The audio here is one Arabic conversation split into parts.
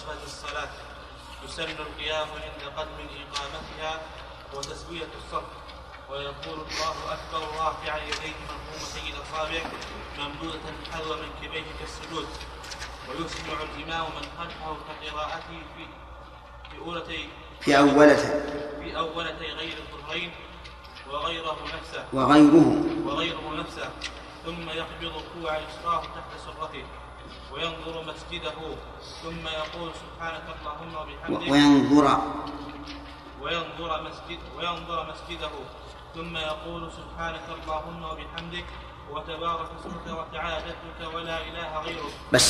صفة الصلاة. يسن القيام عند قدم إقامتها وتسوية الصف. ويقول الله أكبر رافعا يديه مرحومتي الأصابع ممدودة حذو منكبيه كالسجود ويسمع الإمام من خلفه كقراءته في في أولتي في أولته في أولتي غير الظهرين وغيره نفسه. وغيره. وغيره نفسه. ثم يقبض كوع يسراه تحت سرته. وينظر مسجده ثم يقول سبحانك اللهم وبحمدك. وينظر. وينظر مسجد وينظر مسجده ثم يقول سبحانك اللهم وبحمدك وتبارك اسمك وتعالى جدك ولا إله غيرك. بس.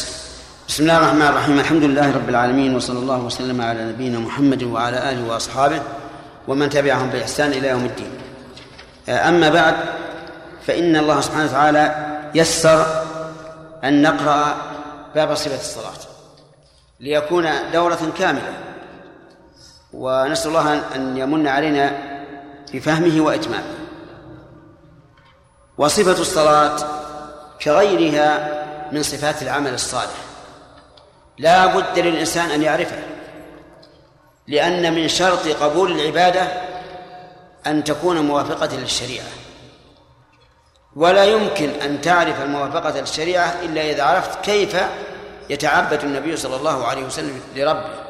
بسم الله الرحمن الرحيم. الحمد لله رب العالمين وصلى الله وسلم على نبينا محمد وعلى آله وأصحابه ومن تبعهم بإحسان إلى يوم الدين. أما بعد فإن الله سبحانه وتعالى يسر أن نقرأ باب صفه الصلاة. ليكون دورة كاملة. ونسأل الله أن يمن علينا بفهمه وإتمامه. وصفة الصلاة كغيرها من صفات العمل الصالح. لا بد للإنسان أن يعرفه. لأن من شرط قبول العبادة أن تكون موافقة للشريعة. ولا يمكن أن تعرف الموافقة للشريعة إلا إذا عرفت كيف يتعبد النبي صلى الله عليه وسلم لربه.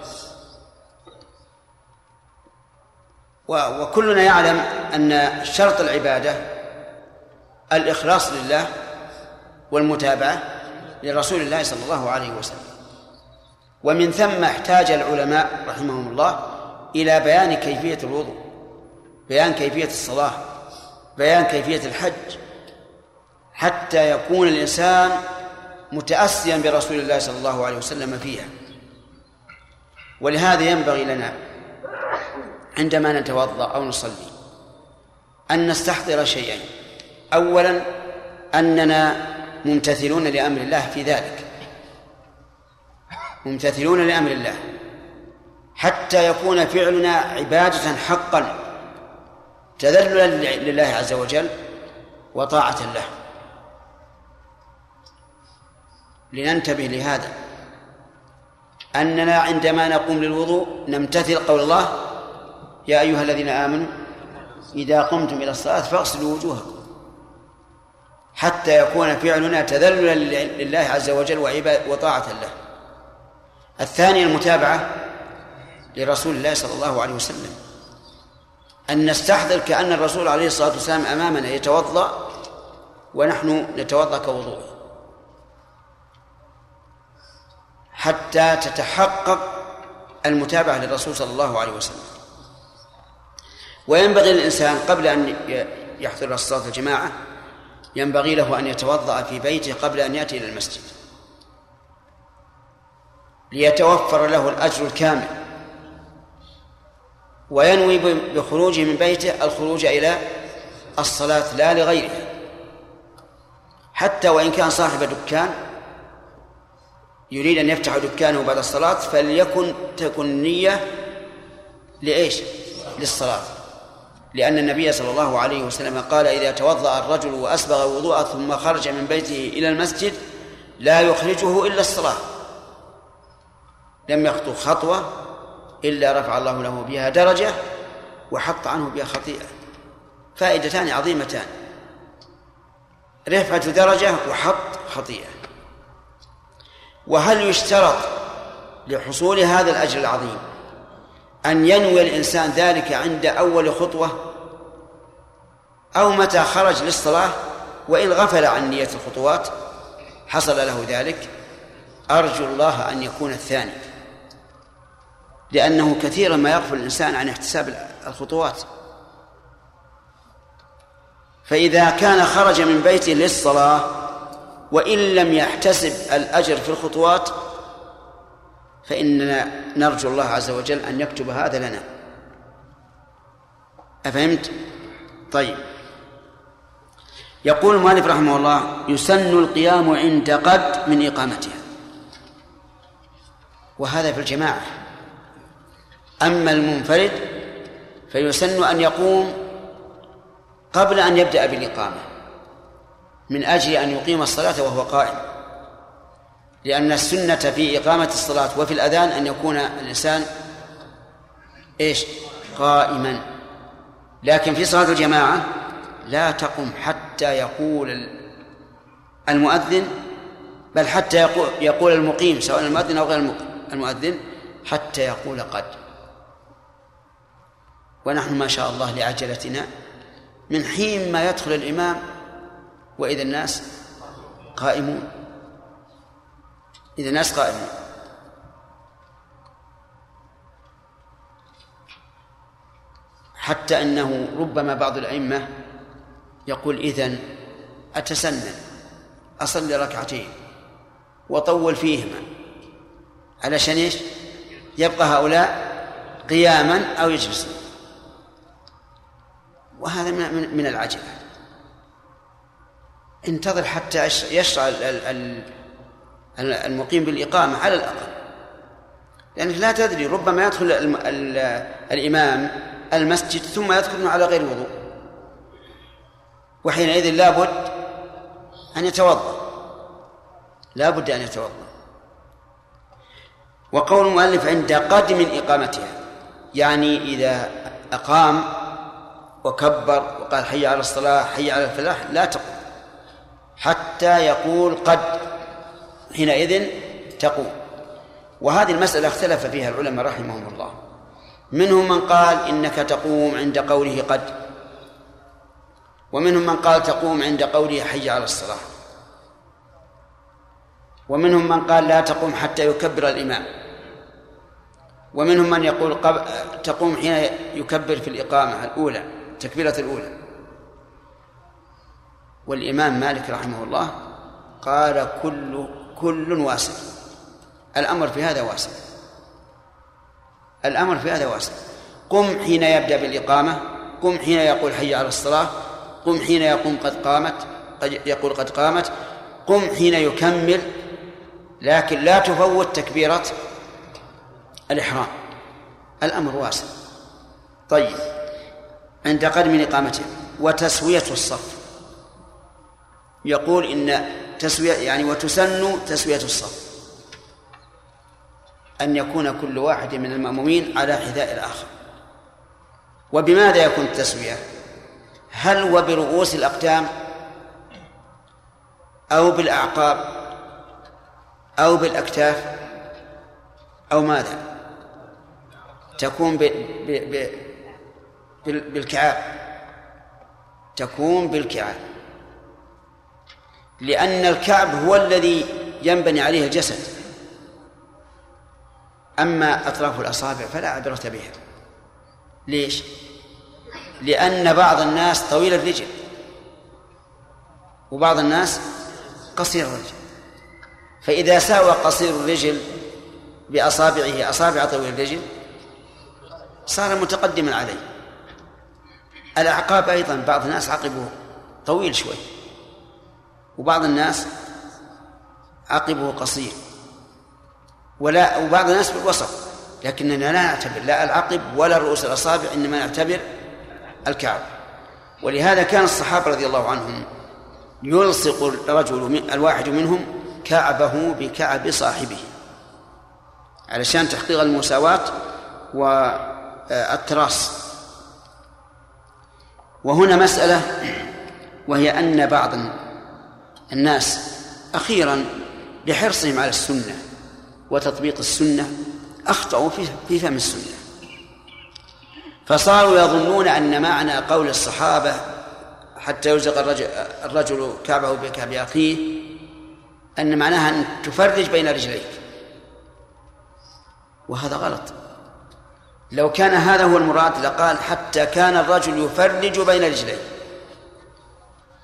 وكلنا يعلم أن شرط العبادة الإخلاص لله والمتابعة لرسول الله صلى الله عليه وسلم. ومن ثم احتاج العلماء رحمهم الله إلى بيان كيفية الوضوء بيان كيفية الصلاة بيان كيفية الحج. حتى يكون الإنسان متأسيا برسول الله صلى الله عليه وسلم فيها. ولهذا ينبغي لنا عندما نتوضأ أو نصلي أن نستحضر شيئين أولا أننا ممتثلون لأمر الله في ذلك. ممتثلون لأمر الله. حتى يكون فعلنا عبادة حقا تذللا لله عز وجل وطاعة له. لننتبه لهذا. أننا عندما نقوم للوضوء نمتثل قول الله يا أيها الذين آمنوا إذا قمتم إلى الصلاة فاغسلوا وجوهكم حتى يكون فعلنا تذللا لله عز وجل وطاعة له. الثاني المتابعة لرسول الله صلى الله عليه وسلم أن نستحضر كأن الرسول عليه الصلاة والسلام أمامنا يتوضأ ونحن نتوضأ كوضوءه حتى تتحقق المتابعة للرسول صلى الله عليه وسلم. وينبغي للإنسان قبل أن يحضر الصلاة الجماعة ينبغي له أن يتوضأ في بيته قبل أن يأتي إلى المسجد. ليتوفر له الأجر الكامل. وينوي بخروجه من بيته الخروج إلى الصلاة لا لغيرها حتى وإن كان صاحب دكان يريد أن يفتح دكانه بعد الصلاة فليكن تكن النية لإيش؟ للصلاة. لأن النبي صلى الله عليه وسلم قال إذا توضأ الرجل وأسبغ وضوءه ثم خرج من بيته إلى المسجد لا يخرجه إلا الصلاة. لم يخطو خطوة إلا رفع الله له بها درجة وحط عنه بها خطيئة. فائدتان عظيمتان. رفعة درجة وحط خطيئة. وهل يشترط لحصول هذا الأجر العظيم أن ينوي الإنسان ذلك عند أول خطوة؟ أو متى خرج للصلاة وإن غفل عن نية الخطوات؟ حصل له ذلك؟ أرجو الله أن يكون الثاني. لأنه كثيرا ما يغفل الإنسان عن احتساب الخطوات. فإذا كان خرج من بيته للصلاة وإن لم يحتسب الأجر في الخطوات فإننا نرجو الله عز وجل أن يكتب هذا لنا. أفهمت؟ طيب. يقول المؤلف رحمه الله يسن القيام عند قد من إقامتها. وهذا في الجماعة. أما المنفرد فيسن أن يقوم قبل أن يبدأ بالإقامة. من أجل أن يقيم الصلاة وهو قائم. لأن السنة في إقامة الصلاة وفي الأذان أن يكون الإنسان إيش؟ قائما. لكن في صلاة الجماعة لا تقم حتى يقول المؤذن بل حتى يقول, المقيم سواء المؤذن أو غير المؤذن حتى يقول قد. ونحن ما شاء الله لعجلتنا من حين ما يدخل الإمام وإذا الناس قائمون. إذا الناس قائمون. حتى أنه ربما بعض الأئمة يقول إذن أتسنن أصلي ركعتين وطول فيهما. علشان إيش؟ يبقى هؤلاء قياما أو يجلسون. وهذا من من العجلة. انتظر حتى يشرع المقيم بالإقامة على الأقل. لأنك لا تدري ربما يدخل الإمام المسجد ثم يذكر على غير وضوء. وحينئذ لابد أن يتوضأ. لابد أن يتوضأ. وقول المؤلف عند قدم إقامتها يعني إذا أقام وكبر وقال حي على الصلاة حي على الفلاح لا تقوم. حتى يقول قد حينئذ تقوم وهذه المسألة اختلف فيها العلماء رحمهم الله. منهم من قال إنك تقوم عند قوله قد. ومنهم من قال تقوم عند قوله حي على الصلاة. ومنهم من قال لا تقوم حتى يكبر الإمام. ومنهم من يقول تقوم حين يكبر في الإقامة الأولى التكبيرة الأولى. والإمام مالك رحمه الله قال كل كل واسع. الأمر في هذا واسع. الأمر في هذا واسع. قم حين يبدأ بالإقامة قم حين يقول حي على الصلاة قم حين يقوم قد قامت قد يقول قد قامت قم حين يكمل لكن لا تفوت تكبيرة الإحرام. الأمر واسع. طيب عند قدم إقامته وتسوية الصف. يقول إن تسوية يعني وتسن تسوية الصف. أن يكون كل واحد من المأمومين على حذاء الآخر. وبماذا يكون التسوية؟ هل وبرؤوس الأقدام؟ أو بالأعقاب؟ أو بالأكتاف؟ أو ماذا؟ تكون. بالكعاب. تكون بالكعاب. لأن الكعب هو الذي ينبني عليه الجسد. أما أطراف الأصابع فلا عبرة بها. ليش؟ لأن بعض الناس طويل الرجل. وبعض الناس قصير الرجل. فإذا ساوى قصير الرجل بأصابعه أصابع طويل الرجل صار متقدما عليه. الأعقاب أيضا بعض الناس عقبه طويل شوي. وبعض الناس عقبه قصير. ولا وبعض الناس بالوسط لكننا لا نعتبر لا العقب ولا رؤوس الأصابع إنما نعتبر الكعب ولهذا كان الصحابة رضي الله عنهم يلصق الرجل الواحد منهم كعبه بكعب صاحبه. علشان تحقيق المساواة والتراص. وهنا مسألة وهي أن بعض الناس أخيرا لحرصهم على السنة وتطبيق السنة أخطأوا في فهم السنة. فصاروا يظنون أن معنى قول الصحابة حتى يلزق الرجل, كعبه بكعب أخيه أن معناها أن تفرج بين رجليك. وهذا غلط. لو كان هذا هو المراد لقال حتى كان الرجل يفرج بين رجليه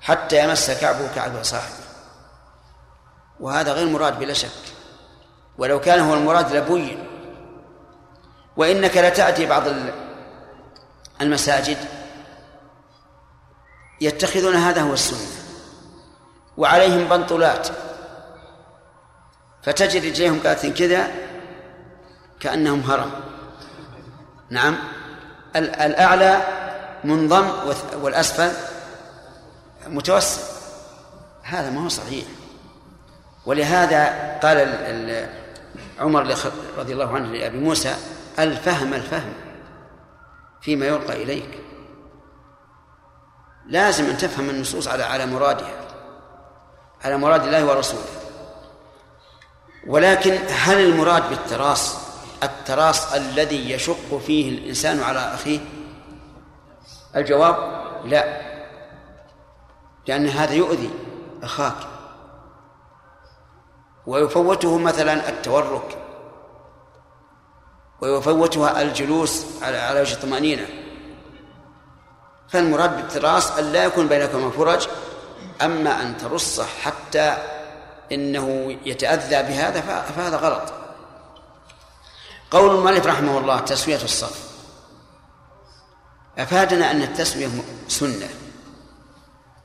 حتى يمس كعبه كعب صاحبه. وهذا غير مراد بلا شك. ولو كان هو المراد لبين. وإنك لتأتي بعض المساجد يتخذون هذا هو السنة. وعليهم بنطلات. فتجد رجليهم كاتين كذا كأنهم هرم. نعم. الأعلى منضم والأسفل متوسط. هذا ما هو صحيح. ولهذا قال عمر رضي الله عنه لأبي موسى الفهم الفهم فيما يلقى إليك. لازم أن تفهم النصوص على على مرادها على مراد الله ورسوله. ولكن هل المراد بالتراص؟ التراص الذي يشق فيه الإنسان على أخيه؟ الجواب لا لأن هذا يؤذي أخاك. ويفوته مثلا التورك ويفوتها الجلوس على على وجه الطمأنينة. فالمراد بالتراص أن لا يكون بينكما فرج أما أن ترصه حتى إنه يتأذى بهذا فهذا غلط. قول المؤلف رحمه الله تسوية الصف. أفادنا أن التسوية سنة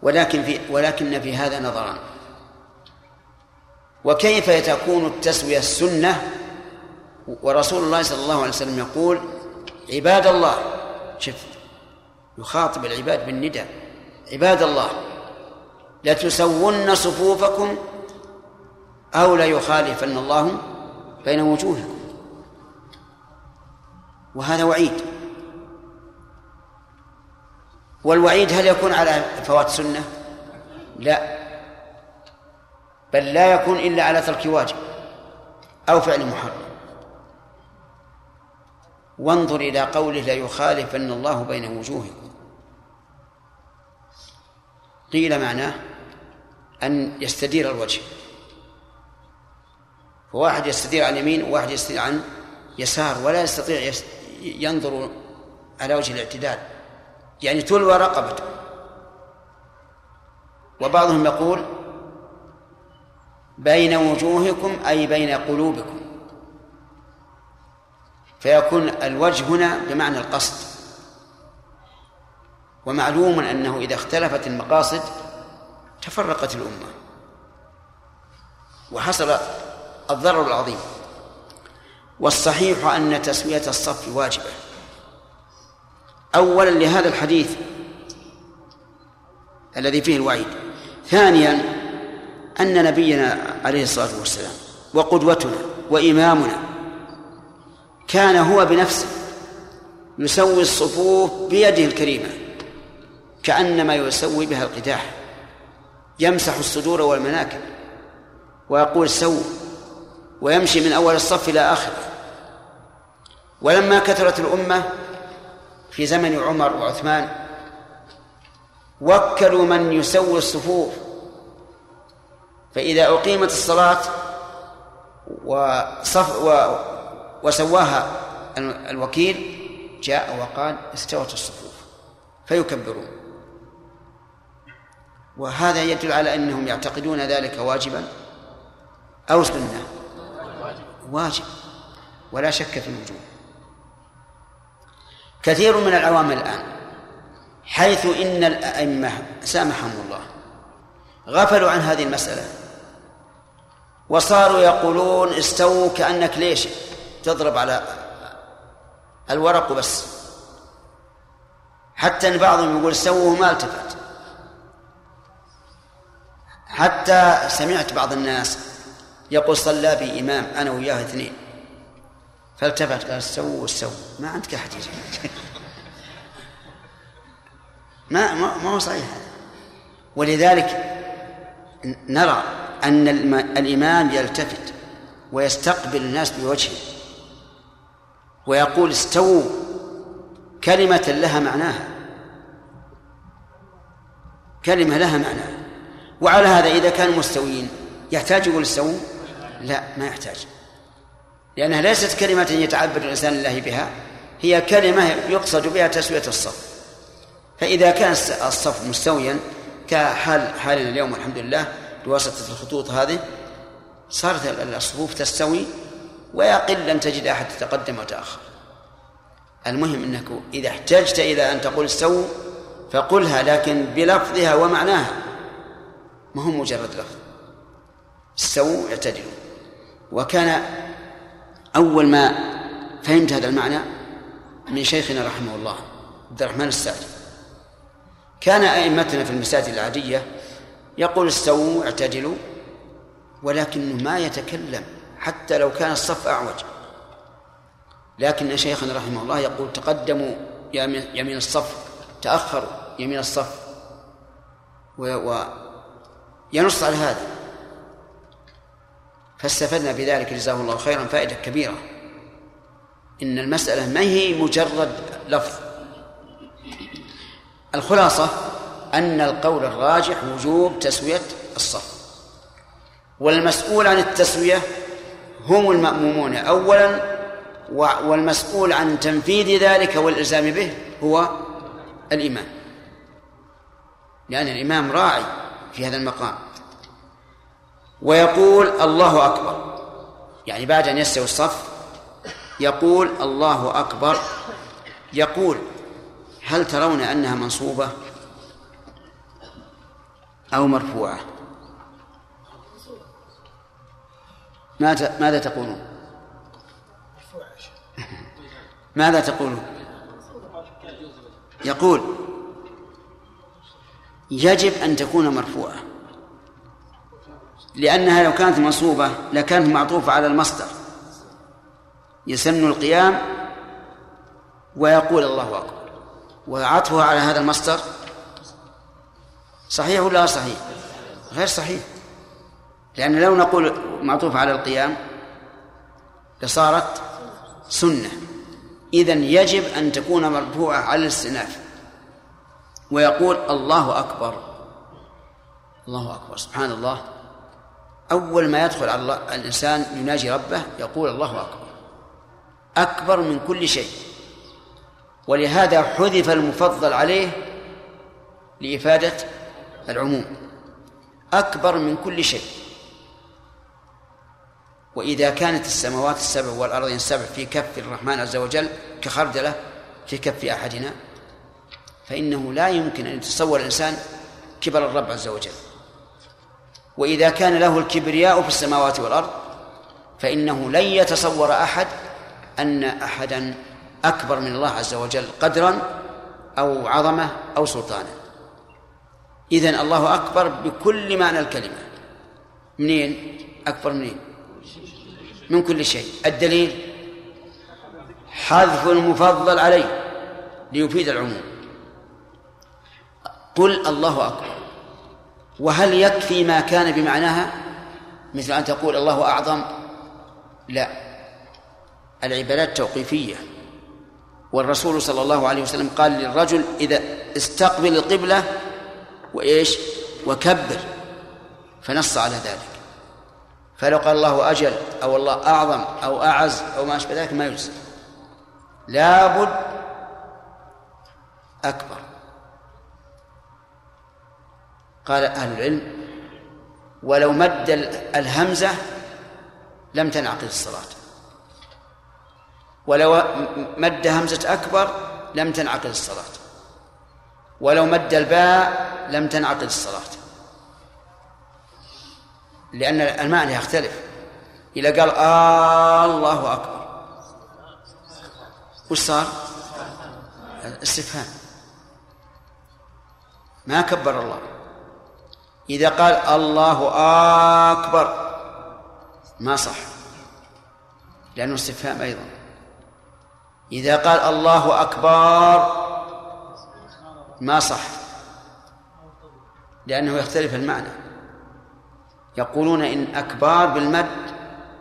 ولكن في ولكن في هذا نظران. وكيف تكون التسوية السنة؟ ورسول الله صلى الله عليه وسلم يقول عباد الله شف يخاطب العباد بالنداء عباد الله لتسون صفوفكم أو لا يخالفن الله بين وجوهكم. وهذا وعيد. والوعيد هل يكون على فوات سنة؟ لا. بل لا يكون إلا على ترك واجب أو فعل محرم. وانظر إلى قوله ليخالفن الله بين وجوهكم. قيل معناه أن يستدير الوجه. فواحد يستدير عن يمين وواحد يستدير عن يسار ولا يستطيع ينظر على وجه الاعتدال. يعني تلوى رقبته وبعضهم يقول بين وجوهكم أي بين قلوبكم. فيكون الوجه هنا بمعنى القصد. ومعلوم أنه إذا اختلفت المقاصد تفرقت الأمة. وحصل الضرر العظيم. والصحيح أن تسوية الصف واجبة. أولا لهذا الحديث الذي فيه الوعيد. ثانيا أن نبينا عليه الصلاة والسلام وقدوتنا وإمامنا كان هو بنفسه يسوي الصفوف بيده الكريمة كأنما يسوي بها القداح يمسح الصدور والمناكب ويقول سووا ويمشي من أول الصف إلى آخره. ولما كثرت الأمة في زمن عمر وعثمان وكلوا من يسوي الصفوف فإذا أقيمت الصلاة وصف و وسواها الوكيل جاء وقال استوت الصفوف فيكبرون. وهذا يدل على أنهم يعتقدون ذلك واجبا أو سنة. واجب ولا شك في الوجوب. كثير من العوام الآن حيث إن الأئمة سامحهم الله غفلوا عن هذه المسألة. وصاروا يقولون استووا كأنك ليش؟ تضرب على الورق بس حتى إن بعضهم يقول استووا ما التفت. حتى سمعت بعض الناس يقول صلى بي إمام أنا وياه اثنين. فالتفت قال سووا سووا ما عندك أحد ما ما ما هو صحيح. ولذلك نرى أن الإمام يلتفت ويستقبل الناس بوجهه ويقول استووا كلمة لها معناها. كلمة لها معناها. وعلى هذا إذا كانوا مستويين يحتاج يقول استووا؟ لا ما يحتاج. لأنها ليست كلمة يتعبد الإنسان الله بها هي كلمة يقصد بها تسوية الصف. فإذا كان الصف مستويا كحال حالنا اليوم الحمد لله بواسطة الخطوط هذه صارت الصفوف تستوي ويقل أن تجد أحد تقدم وتأخر المهم أنك إذا احتجت إلى أن تقول استووا فقلها لكن بلفظها ومعناها. ما هو مجرد لفظ. استووا اعتدلوا. وكان أول ما فهمت هذا المعنى من شيخنا رحمه الله عبد الرحمن السعدي. كان أئمتنا في المساجد العادية يقول استووا اعتدلوا ولكنه ما يتكلم حتى لو كان الصف أعوج. لكن شيخنا رحمه الله يقول تقدموا يمين الصف تأخروا يمين الصف. وينص على هذا. فاستفدنا بذلك جزاه الله خيرا فائدة كبيرة. إن المسألة ما هي مجرد لفظ. الخلاصة أن القول الراجح وجوب تسوية الصف. والمسؤول عن التسوية هم المأمومون أولا والمسؤول عن تنفيذ ذلك والإلزام به هو الإمام لأن الإمام راعي في هذا المقام. ويقول الله أكبر. يعني بعد أن يستوي الصف يقول الله أكبر. يقول هل ترون أنها منصوبة أو مرفوعة ماذا ماذا تقولون؟ ماذا تقولون؟ يقول يجب أن تكون مرفوعة لأنها لو كانت منصوبة لكانت معطوفة على المصدر يسن القيام ويقول الله أكبر وعطفها على هذا المصدر؟ صحيح ولا صحيح؟ غير صحيح. لأن لو نقول معطوف على القيام لصارت سنة. إذا يجب أن تكون مرفوعة على الاستئناف. ويقول الله أكبر. الله أكبر. سبحان الله. أول ما يدخل على الإنسان يناجي ربه يقول الله أكبر. أكبر من كل شيء. ولهذا حذف المفضل عليه لإفادة العموم. أكبر من كل شيء. وإذا كانت السماوات السبع والأرضين السبع في كف الرحمن عز وجل كخردلة في كف أحدنا فإنه لا يمكن أن يتصور الإنسان كبر الرب عز وجل. وإذا كان له الكبرياء في السماوات والأرض فإنه لن يتصور أحد أن أحدا أكبر من الله عز وجل قدرا أو عظمة أو سلطانا. إذن الله أكبر بكل معنى الكلمة. منين؟ أكبر منين؟ من كل شيء. الدليل حذف المفضل عليه ليفيد العموم. قل الله أكبر. وهل يكفي ما كان بمعناها؟ مثل أن تقول الله أعظم؟ لا. العبادات توقيفية. والرسول صلى الله عليه وسلم قال للرجل إذا استقبل القبلة وإيش؟ وكبر. فنص على ذلك. فلو قال الله أجل أو الله أعظم أو أعز أو ما أشبه ذلك ما يجزي. لابد أكبر. قال أهل العلم ولو مد الهمزة لم تنعقد الصلاة. ولو مد همزة أكبر لم تنعقد الصلاة. ولو مد الباء لم تنعقد الصلاة. لأن المعنى يختلف. إذا قال آه الله أكبر وش صار؟ استفهام ما كبر الله. إذا قال الله أكبر ما صح. لأنه استفهام أيضا. إذا قال الله أكبر ما صح. لأنه يختلف المعنى. يقولون إن أكبار بالمد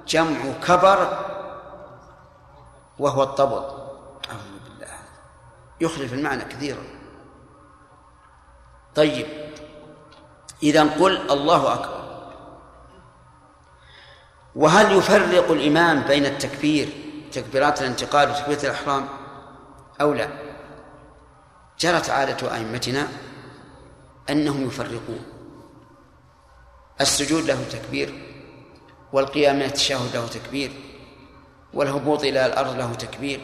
جمع كبر وهو الطبل أعوذ بالله. يخلف المعنى كثيرا. طيب. إذا قل الله أكبر. وهل يفرق الإمام بين التكبير؟ تكبيرات الانتقال وتكبيرة الإحرام أو لا؟ جرت عادة أئمتنا أنهم يفرقون. السجود له تكبير والقيام من التشهد له تكبير والهبوط إلى الأرض له تكبير.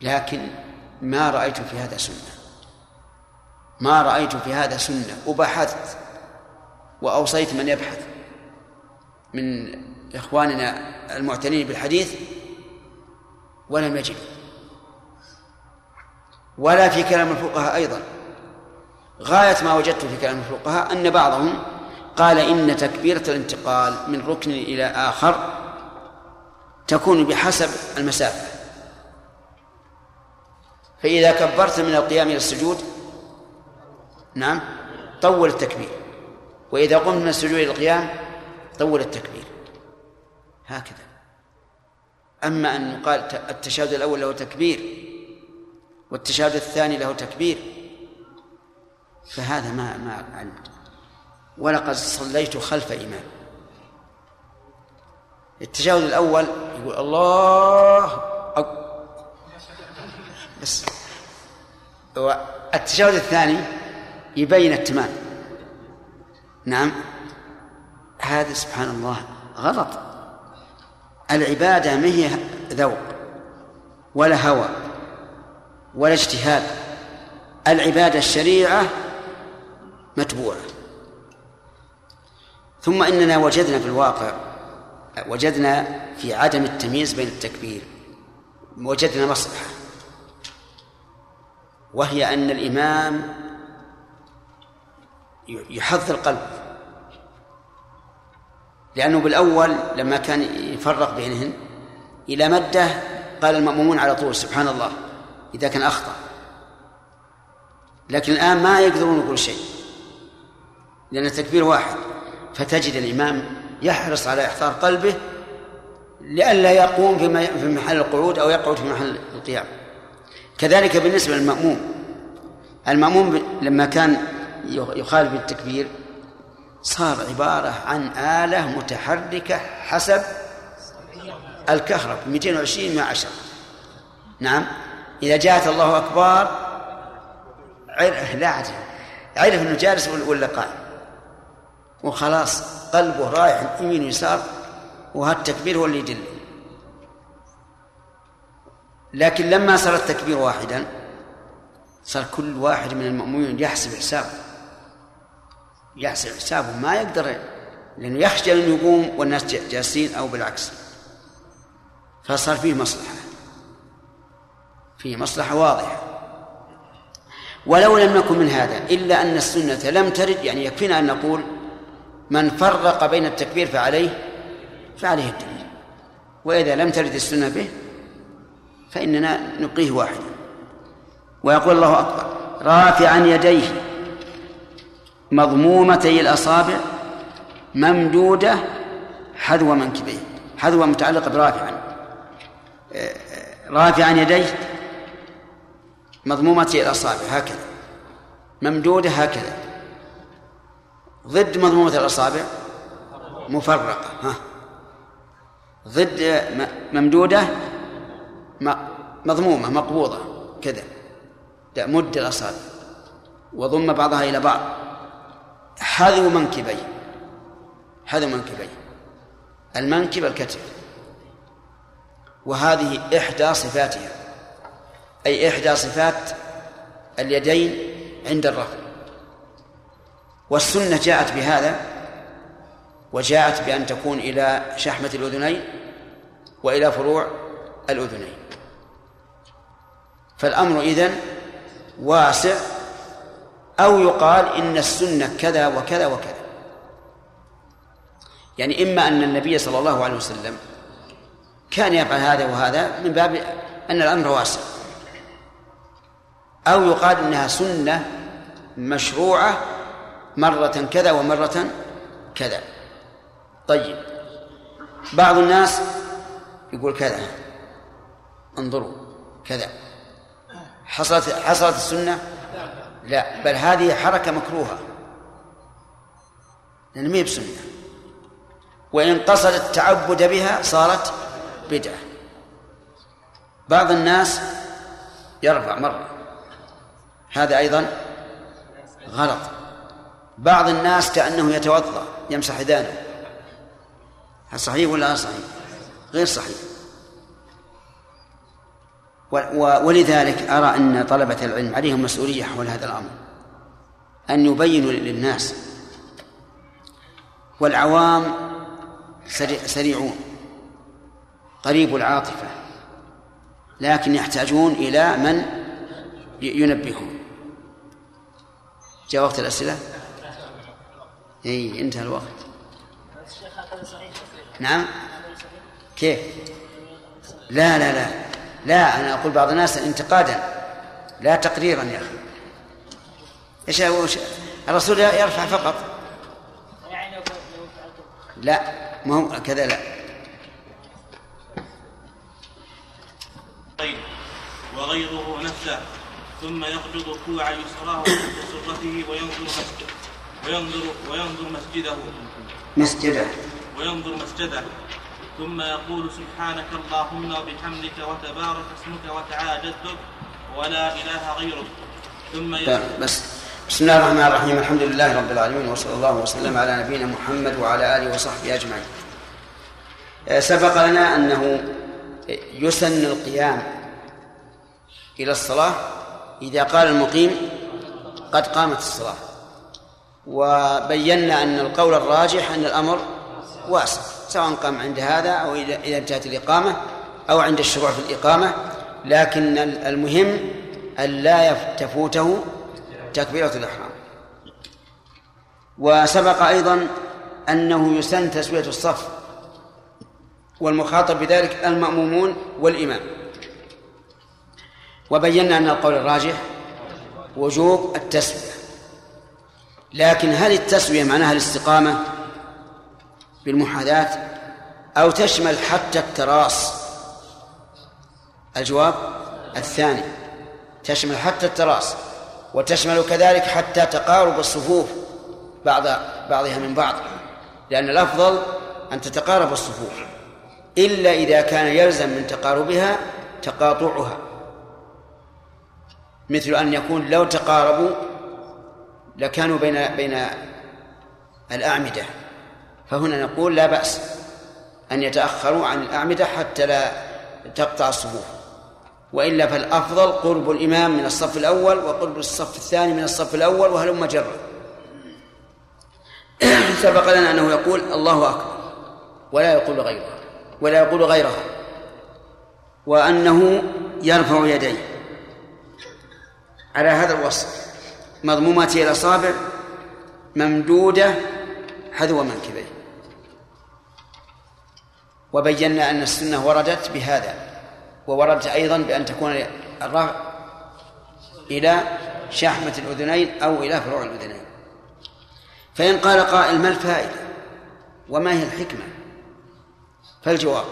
لكن ما رأيت في هذا سنة. ما رأيت في هذا سنة. وبحثت وأوصيت من يبحث من إخواننا المعتنين بالحديث ولم يجد. ولا في كلام الفقهاء أيضا. غاية ما وجدت في كلام الفقهاء أن بعضهم قال إن تكبيرة الانتقال من ركن إلى آخر تكون بحسب المسافة. فإذا كبرت من القيام إلى السجود نعم طول التكبير. وإذا قمت من السجود إلى القيام طول التكبير. هكذا. أما أن يقال التشهد الأول له تكبير والتشهد الثاني له تكبير فهذا ما ما علمت. ولقد صليت خلف إمام. التشهد الأول يقول الله أك... بس. التشهد الثاني يبين التمام. نعم. هذا سبحان الله غلط. العبادة ما هي ذوق ولا هوى ولا اجتهاد. العبادة الشريعة متبوعة. ثم إننا وجدنا في الواقع وجدنا في عدم التمييز بين التكبير وجدنا مصلحة وهي أن الإمام يحضر قلبه. لأنه بالأول لما كان يفرق بينهن إلى مدة قال المأمومون على طول سبحان الله إذا كان أخطأ. لكن الآن ما يقدرون يقول شيء لأن التكبير واحد. فتجد الإمام يحرص على إحضار قلبه لئلا يقوم في محل القعود أو يقعد في محل القيام. كذلك بالنسبة للمأموم المأموم لما كان يخالف التكبير صار عبارة عن آلة متحركة حسب الكهرب 220 مع 10 نعم. إذا جاءت الله أكبر عرف لا عجب عرف أنه جالس ولا قائم. وخلاص قلبه رايح يمين ويسار وهالتكبير هو اللي يدل. لكن لما صار التكبير واحدا صار كل واحد من المأمومين يحسب حسابه. يحسب حسابه ما يقدر لأنه يخجل أن يقوم والناس جالسين أو بالعكس. فصار فيه مصلحة. فيه مصلحة واضحة. ولو لم نكن من هذا إلا أن السنة لم ترد يعني يكفينا أن نقول من فرق بين التكبير فعليه فعليه الدليل. وإذا لم ترد السنة به فإننا نبقيه واحدا. ويقول الله أكبر رافعا يديه. مضمومتي الأصابع ممدودة حذو منكبيه حذو متعلقة برافعا. رافعا يديه مضمومتي الأصابع هكذا. ممدودة هكذا. ضد مضمومة الأصابع مفرقة ها. ضد ممدودة مضمومة مقبوضة كذا. مد الأصابع وضم بعضها إلى بعض. حذو منكبي. حذو منكبي. المنكب الكتف. وهذه إحدى صفاتها. أي إحدى صفات اليدين عند الرفع والسنة جاءت بهذا وجاءت بأن تكون إلى شحمة الأذنين وإلى فروع الأذنين. فالأمر إذن واسع أو يقال إن السنة كذا وكذا وكذا. يعني إما أن النبي صلى الله عليه وسلم كان يفعل هذا وهذا من باب أن الأمر واسع. أو يقال إنها سنة مشروعة مرة كذا ومرة كذا. طيب بعض الناس يقول كذا انظروا كذا. حصلت حصلت السنة لا بل هذه حركة مكروهة. لأن ما بسنة. وإن قصد التعبد بها صارت بدعة. بعض الناس يرفع مرة. هذا أيضا غلط. بعض الناس كأنه يتوضأ يمسح ذانه هل صحيح ولا صحيح؟ غير صحيح. ولذلك أرى أن طلبة العلم عليهم مسؤولية حول هذا الأمر أن يبينوا للناس والعوام سريعون قريب العاطفة لكن يحتاجون إلى من ينبههم. جاء وقت الأسئلة؟ إي انتهى الوقت. نعم؟ كيف؟ لا لا لا. لا أنا أقول بعض الناس انتقادا لا تقريرا يا أخي. إيش الرسول يرفع فقط. لا ما هو كذا لا. طيب وغيره نفسه ثم يقبض كوع يسراه عند سرته وينظر مسجد وينظر وينظر مسجده. مسجده. وينظر مسجده. ثم يقول سبحانك اللهم وبحمدك وتبارك اسمك وتعالى ولا إله غيرك. ثم بس. بسم الله الرحمن الرحيم. الحمد لله رب العالمين وصلى الله وسلم على نبينا محمد وعلى آله وصحبه أجمعين. آه، سبق لنا أنه يسن القيام إلى الصلاة إذا قال المقيم قد قامت الصلاة. وبينا أن القول الراجح أن الأمر واسع. سواء قام عند هذا أو اذا انتهت الإقامة أو عند الشروع في الإقامة لكن المهم أن لا تفوته تكبيرة الإحرام. وسبق أيضا أنه يسن تسوية الصف والمخاطب بذلك المأمومون والإمام. وبينا أن القول الراجح وجوب التسوية. لكن هل التسوية معناها الاستقامة؟ بالمحاذاة أو تشمل حتى التراص. الجواب الثاني تشمل حتى التراص وتشمل كذلك حتى تقارب الصفوف بعض بعضها من بعض لأن الأفضل أن تتقارب الصفوف إلا إذا كان يلزم من تقاربها تقاطعها. مثل أن يكون لو تقاربوا لكانوا بين بين الأعمدة. فهنا نقول لا بأس أن يتأخروا عن الأعمدة حتى لا تقطع الصفوف. وإلا فالأفضل قرب الإمام من الصف الأول وقرب الصف الثاني من الصف الأول وهلم جرا سبق لنا أنه يقول الله أكبر ولا يقول غيرها ولا يقول غيرها وأنه يرفع يديه. على هذا الوصف مضمومة الأصابع ممدودة حذو منكبيه. وبينا أن السنة وردت بهذا ووردت أيضا بأن تكون الرفع إلى شحمة الأذنين أو إلى فروع الأذنين. فإن قال قائل ما الفائدة؟ وما هي الحكمة؟ فالجواب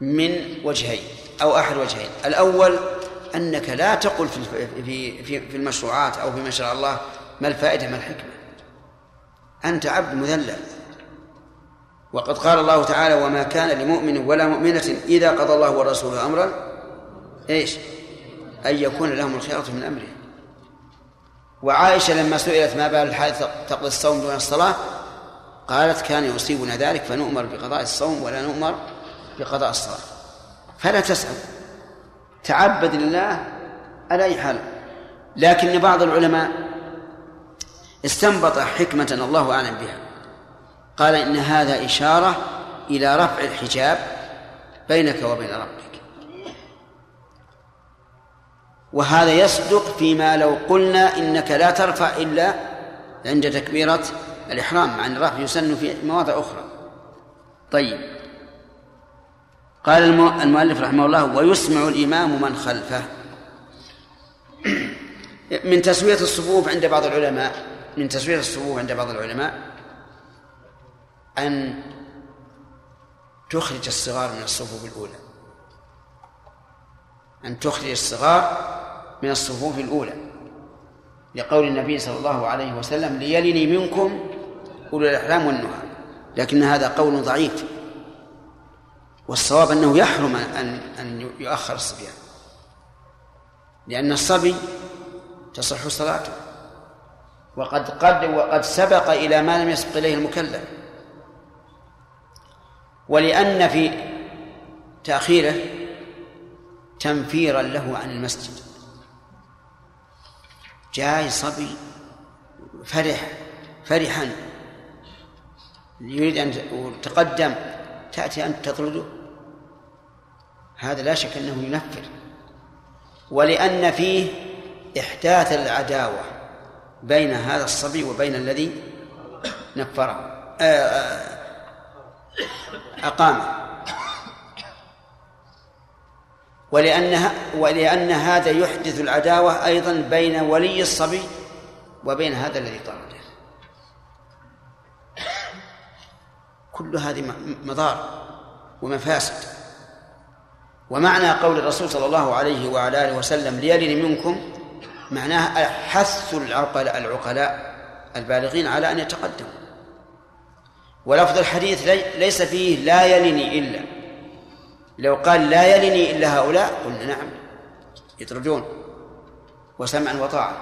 من وجهين أو أحد وجهين. الأول أنك لا تقل في في في المشروعات أو في ما شرع الله ما الفائدة ما الحكمة. أنت عبد مذلل. وقد قال الله تعالى وما كان لمؤمن ولا مؤمنة إذا قضى الله ورسوله أمرا إيش؟ أن يكون لهم الخيرة من أمره. وعائشة لما سئلت ما بال الحائض تقضي الصوم دون الصلاة قالت كان يصيبنا ذلك فنؤمر بقضاء الصوم ولا نؤمر بقضاء الصلاة. فلا تسأل. تعبد لله على أي حال. لكن بعض العلماء استنبط حكمة الله أعلم بها. قال إن هذا إشارة إلى رفع الحجاب بينك وبين ربك. وهذا يصدق فيما لو قلنا إنك لا ترفع إلا عند تكبيرة الإحرام مع أن الرفع يسن في مواضع أخرى. طيب. قال المؤلف رحمه الله ويسمع الإمام من خلفه. من تسوية الصفوف عند بعض العلماء من تسوية الصفوف عند بعض العلماء أن تخرج الصغار من الصفوف الأولى. أن تخرج الصغار من الصفوف الأولى. لقول النبي صلى الله عليه وسلم ليلني منكم أولو الأحلام والنهى لكن هذا قول ضعيف. والصواب أنه يحرم أن أن يؤخر الصبيان. لأن الصبي تصح صلاته. وقد قد وقد سبق إلى ما لم يسبق إليه المكلف. ولأن في تأخيره تنفيرا له عن المسجد. جاي صبي فرح فرحا. يريد أن تقدم تأتي أنت تطرده. هذا لا شك أنه ينفر. ولأن فيه إحداث العداوة بين هذا الصبي وبين الذي نفره. آه، آه، أقامة. ولأنها ولأن هذا يحدث العداوة أيضا بين ولي الصبي وبين هذا الذي طرده كل هذه مضار ومفاسد. ومعنى قول الرسول صلى الله عليه وعلى آله وسلم ليلن منكم معناه حث العقلاء العقلاء البالغين على أن يتقدموا. ولفظ الحديث ليس فيه لا يلني إلا. لو قال لا يلني إلا هؤلاء قلنا نعم يطردون وسمعا وطاعة.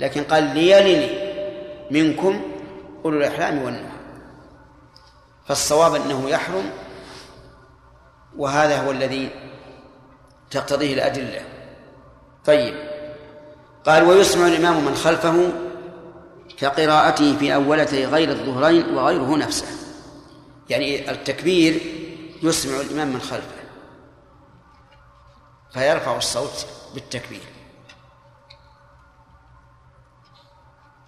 لكن قال ليلني منكم أولو الأحلام والنهى. فالصواب أنه يحرم وهذا هو الذي تقتضيه الأدلة. طيب قال ويسمع الإمام من خلفه كقراءته في أولتي غير الظهرين وغيره نفسه. يعني التكبير يسمع الإمام من خلفه. فيرفع الصوت بالتكبير.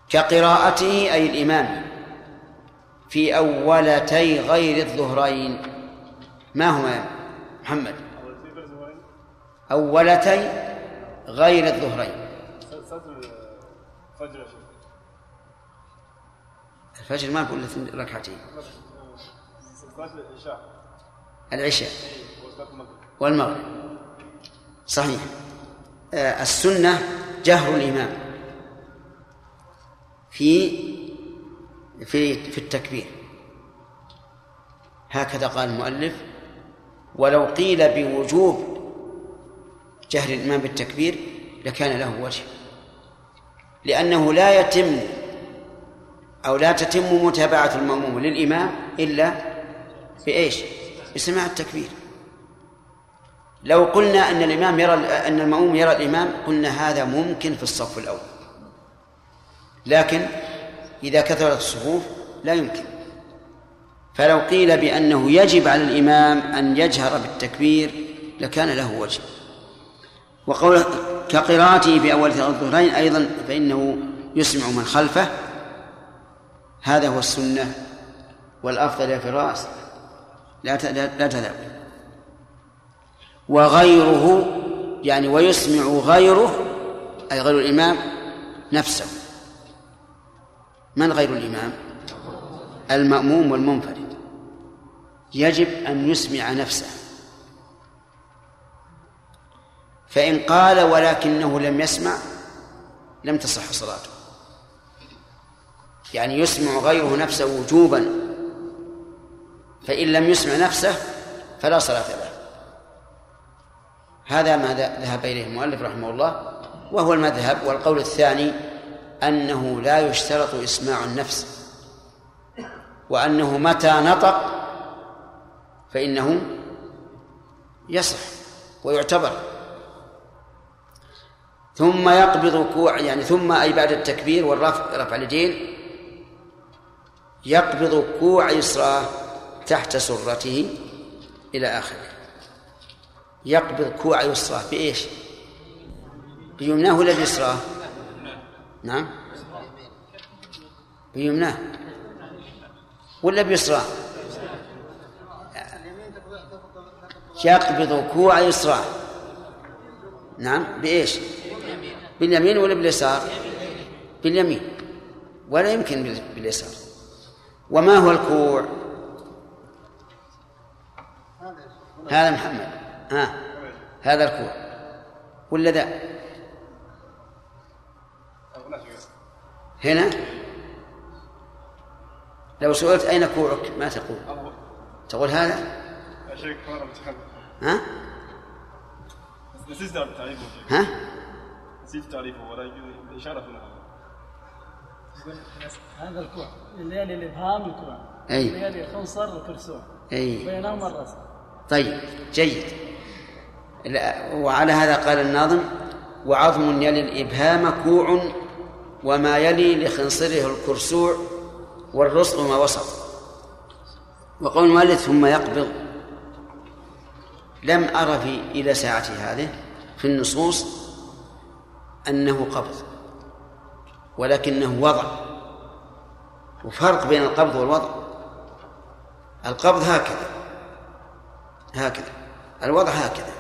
كقراءته أي الإمام في أولتي غير الظهرين. ما هما محمد؟ أولتي غير الظهرين. الفجر ما نقول ركعتين. العشاء. والمغرب. صحيح. آه، السنة جهر الإمام. في في في التكبير. هكذا قال المؤلف ولو قيل بوجوب جهر الإمام بالتكبير لكان له وجه. لأنه لا يتم أو لا تتم متابعة المأموم للإمام إلا بإيش؟ بسماع التكبير. لو قلنا أن الإمام يرى أن المأموم يرى الإمام قلنا هذا ممكن في الصف الأول. لكن إذا كثرت الصفوف لا يمكن. فلو قيل بأنه يجب على الإمام أن يجهر بالتكبير لكان له وجه. وقول كقراءته في أول الظهرين أيضا فإنه يسمع من خلفه هذا هو السنة والأفضل يا فراس. لا لا تذهب. وغيره يعني ويسمع غيره أي غير الإمام نفسه. من غير الإمام؟ المأموم والمنفرد. يجب أن يسمع نفسه. فإن قال ولكنه لم يسمع لم تصح صلاته. يعني يسمع غيره نفسه وجوبا فإن لم يسمع نفسه فلا صلاة له. هذا ما ذهب إليه المؤلف رحمه الله وهو المذهب والقول الثاني أنه لا يشترط إسماع النفس وأنه متى نطق فإنه يصح ويعتبر. ثم يقبض كوع يعني ثم أي بعد التكبير والرفع رفع اليدين يقبض كوع يسراه تحت سرته إلى آخره يقبض كوع يسراه بإيش؟ بيمناه ولا بيسراه؟ نعم بيمناه ولا بيسراه؟ يقبض كوع يسراه نعم بإيش؟ باليمين ولا باليسار؟ باليمين ولا يمكن باليسار وما هو الكوع؟ هذا محمد. ها. هذا الكوع. ولا ذا؟ هنا؟ لو سئلت أين كوعك؟ ما تقول. تقول هذا؟ ها؟ نسيت تعريفه. ها؟ نسيت تعريفه ولا إشارة هذا الكوع الليالي الابهام الكوع. أي. الليالي الخنصر الكرسوع. أي. بينهم الراس طيب جيد. وعلى هذا قال الناظم وعظم يلي الإبهام كوع وما يلي لخنصره الكرسوع والرسل ما وسط. وقول المؤلف ثم يقبض. لم أرى في إلى ساعتي هذه في النصوص أنه قبض. ولكنه وضع. وفرق بين القبض والوضع. القبض هكذا. هكذا. الوضع هكذا.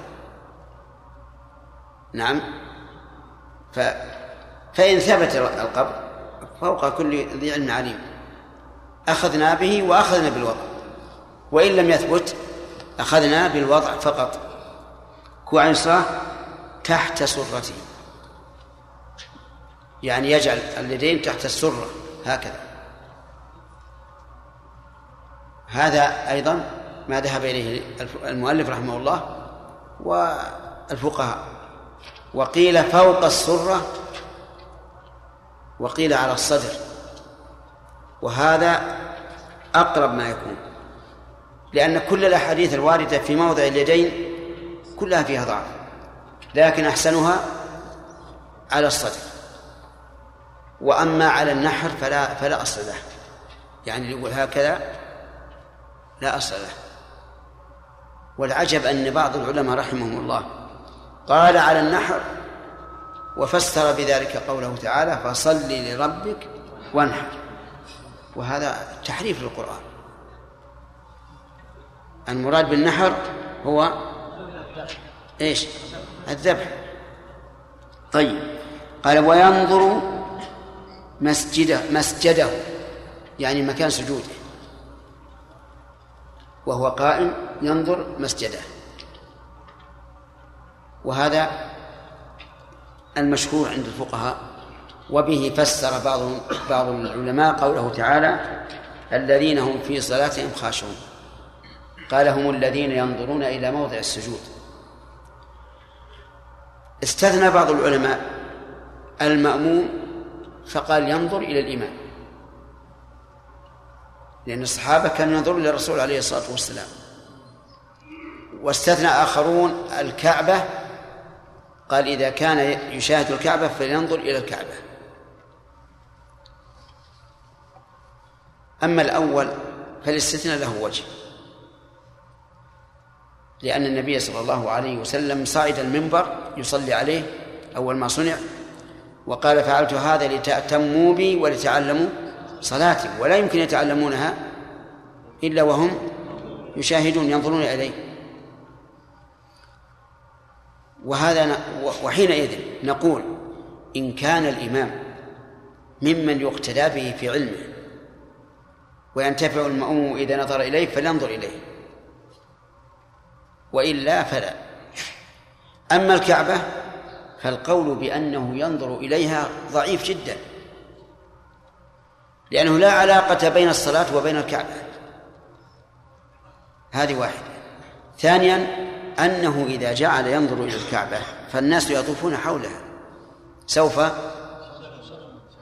نعم. ف فإن ثبت القبض فوق كل ذي علم عليم. أخذنا به وأخذنا بالوضع. وإن لم يثبت أخذنا بالوضع فقط. كوع تحت سرته. يعني يجعل اليدين تحت السرة هكذا. هذا أيضا ما ذهب إليه المؤلف رحمه الله والفقهاء. وقيل فوق السرة وقيل على الصدر. وهذا أقرب ما يكون لأن كل الأحاديث الواردة في موضع اليدين كلها فيها ضعف لكن أحسنها على الصدر. وأما على النحر فلا فلا أصل له. يعني يقول هكذا لا أصل له. والعجب أن بعض العلماء رحمهم الله قال على النحر وفسر بذلك قوله تعالى فصل لربك وانحر. وهذا تحريف للقرآن. المراد بالنحر هو إيش؟ الذبح. طيب. قال وينظر مسجده مسجده يعني مكان سجوده. وهو قائم ينظر مسجده. وهذا المشهور عند الفقهاء وبه فسر بعض بعض العلماء قوله تعالى الذين هم في صلاتهم خاشعون. قال هم الذين ينظرون إلى موضع السجود. استثنى بعض العلماء المأموم فقال ينظر إلى الإمام لأن الصحابة كانوا ينظرون إلى الرسول عليه الصلاة والسلام. واستثنى آخرون الكعبة قال إذا كان يشاهد الكعبة فلينظر إلى الكعبة. أما الأول فالاستثناء له وجه. لأن النبي صلى الله عليه وسلم صعد المنبر يصلي عليه أول ما صنع وقال فعلت هذا لتأتموا بي ولتعلموا صلاتي ولا يمكن يتعلمونها إلا وهم يشاهدون ينظرون إليه وهذا وحينئذ نقول إن كان الإمام ممن يقتدى به في علمه وينتفع المأموم إذا نظر إليه فلينظر إليه. وإلا فلا. أما الكعبة فالقول بأنه ينظر إليها ضعيف جدا لأنه لا علاقة بين الصلاة وبين الكعبة. هذه واحدة. ثانيا أنه إذا جعل ينظر إلى الكعبة فالناس يطوفون حولها. سوف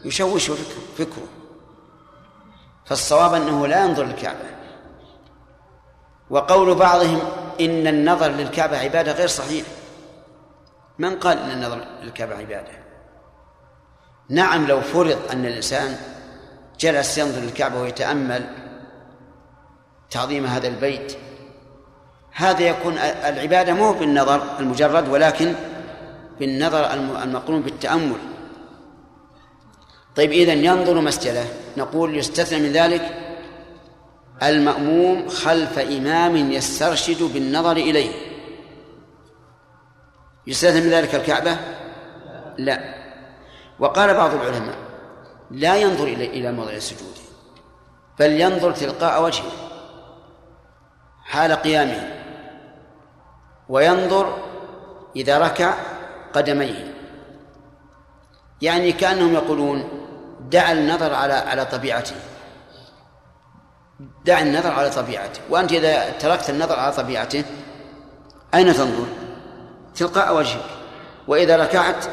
يشوش فكره. فالصواب أنه لا ينظر للكعبة. وقول بعضهم إن النظر للكعبة عبادة غير صحيح. من قال إن النظر للكعبة عبادة؟ نعم لو فرض أن الإنسان جلس ينظر للكعبة ويتأمل تعظيم هذا البيت هذا يكون العبادة مو بالنظر المجرد ولكن بالنظر المقرون بالتأمل. طيب إذن ينظر مسجده. نقول يستثنى من ذلك المأموم خلف إمام يسترشد بالنظر إليه. يستثنى من ذلك الكعبة؟ لا. وقال بعض العلماء لا ينظر إلى إلى موضع السجود بل ينظر تلقاء وجهه حال قيامه وينظر إذا ركع قدميه. يعني كأنهم يقولون دع النظر على على طبيعته. دع النظر على طبيعته. وأنت إذا تركت النظر على طبيعته أين تنظر؟ تلقاء وجهك. وإذا ركعت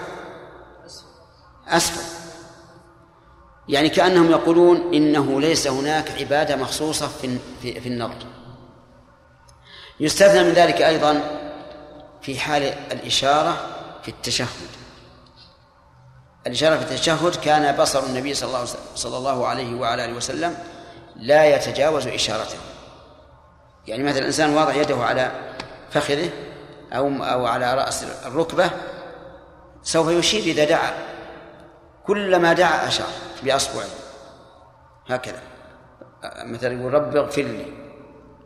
أسفل. يعني كأنهم يقولون إنه ليس هناك عبادة مخصوصة في في, النظر. يستثنى من ذلك أيضا في حال الإشارة في التشهد. الإشارة في التشهد كان بصر النبي صلى الله صلى الله عليه وعلى آله وسلم لا يتجاوز إشارته. يعني مثلا الإنسان واضع يده على فخذه أو أو على رأس الركبة سوف يشير إذا دعا. كلما دعا أشار بأصبعه. هكذا. مثلا يقول رب اغفر لي.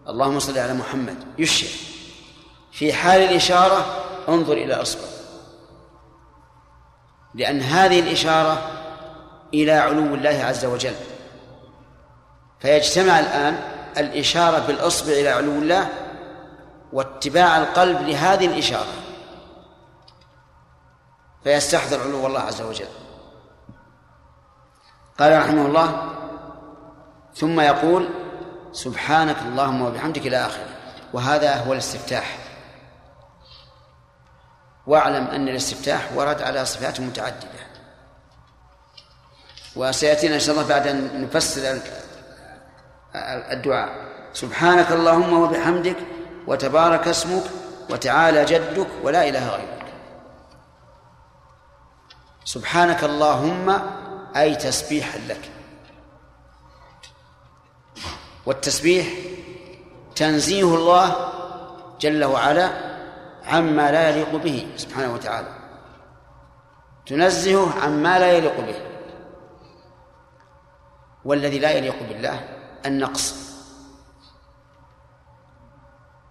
اللهم صل على محمد. يشير. في حال الإشارة انظر إلى أصبع لأن هذه الإشارة إلى علو الله عز وجل. فيجتمع الآن الإشارة بالأصبع إلى علو الله واتباع القلب لهذه الإشارة. فيستحضر علو الله عز وجل. قال رحمه الله ثم يقول سبحانك اللهم وبحمدك إلى آخره. وهذا هو الاستفتاح. واعلم أن الاستفتاح ورد على صفات متعددة. وسيأتينا إن شاء الله بعد أن نفسر الدعاء. سبحانك اللهم وبحمدك وتبارك اسمك وتعالى جدك ولا إله غيرك. سبحانك اللهم أي تسبيحا لك. والتسبيح تنزيه الله جل وعلا عما لا يليق به سبحانه وتعالى. تنزهه عما لا يليق به. والذي لا يليق بالله النقص.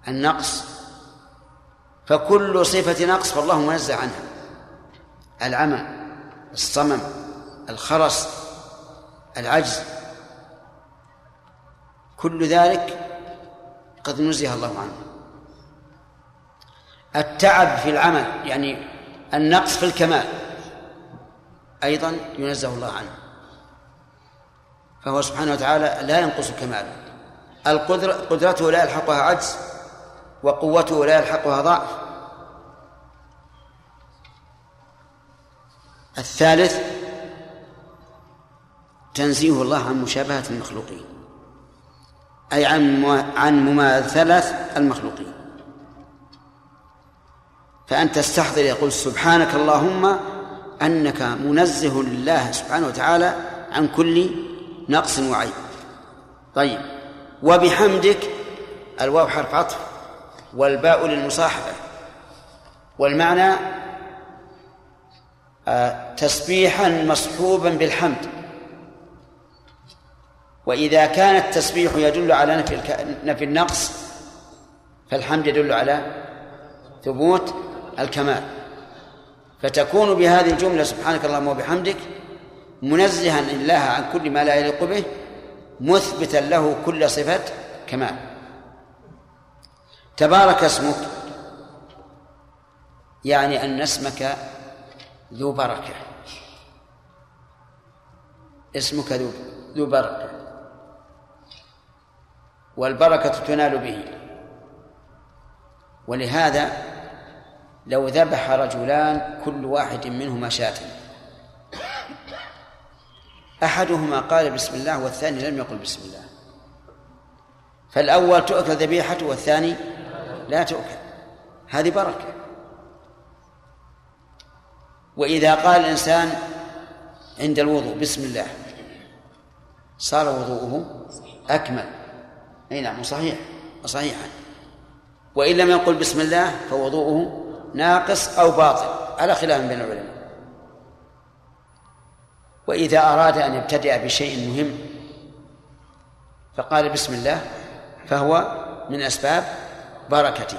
النقص. فكل صفة نقص فالله منزه عنها. العمى الصمم الخرس العجز. كل ذلك قد نزه الله عنه. التعب في العمل يعني النقص في الكمال أيضا ينزه الله عنه. فهو سبحانه وتعالى لا ينقص كماله. القدرة قدرته لا يلحقها عجز. وقوته لا يلحقها ضعف. الثالث تنزيه الله عن مشابهة المخلوقين أي عن عن مماثلة المخلوقين. فأنت تستحضر يقول سبحانك اللهم أنك منزه لله سبحانه وتعالى عن كل نقص وعيب. طيب وبحمدك الواو حرف عطف. والباء للمصاحبة. والمعنى آه، تسبيحا مصحوبا بالحمد. وإذا كان التسبيح يدل على نفي نفي النقص فالحمد يدل على ثبوت الكمال. فتكون بهذه الجملة سبحانك اللهم وبحمدك منزها الله عن كل ما لا يليق به مثبتا له كل صفة كمال. تبارك اسمك يعني أن اسمك ذو بركة. اسمك ذو ذو بركة. والبركة تنال به. ولهذا لو ذبح رجلان كل واحد منهما شاة. أحدهما قال بسم الله والثاني لم يقل بسم الله. فالأول تؤكل ذبيحته والثاني لا تؤكل. هذه بركة. وإذا قال الإنسان عند الوضوء بسم الله. صار وضوءه أكمل. أي نعم صحيح. صحيحا. وإن لم يقل بسم الله فوضوءه ناقص أو باطل. على خلاف بين العلماء. وإذا أراد أن يبتدئ بشيء مهم فقال بسم الله فهو من أسباب بركته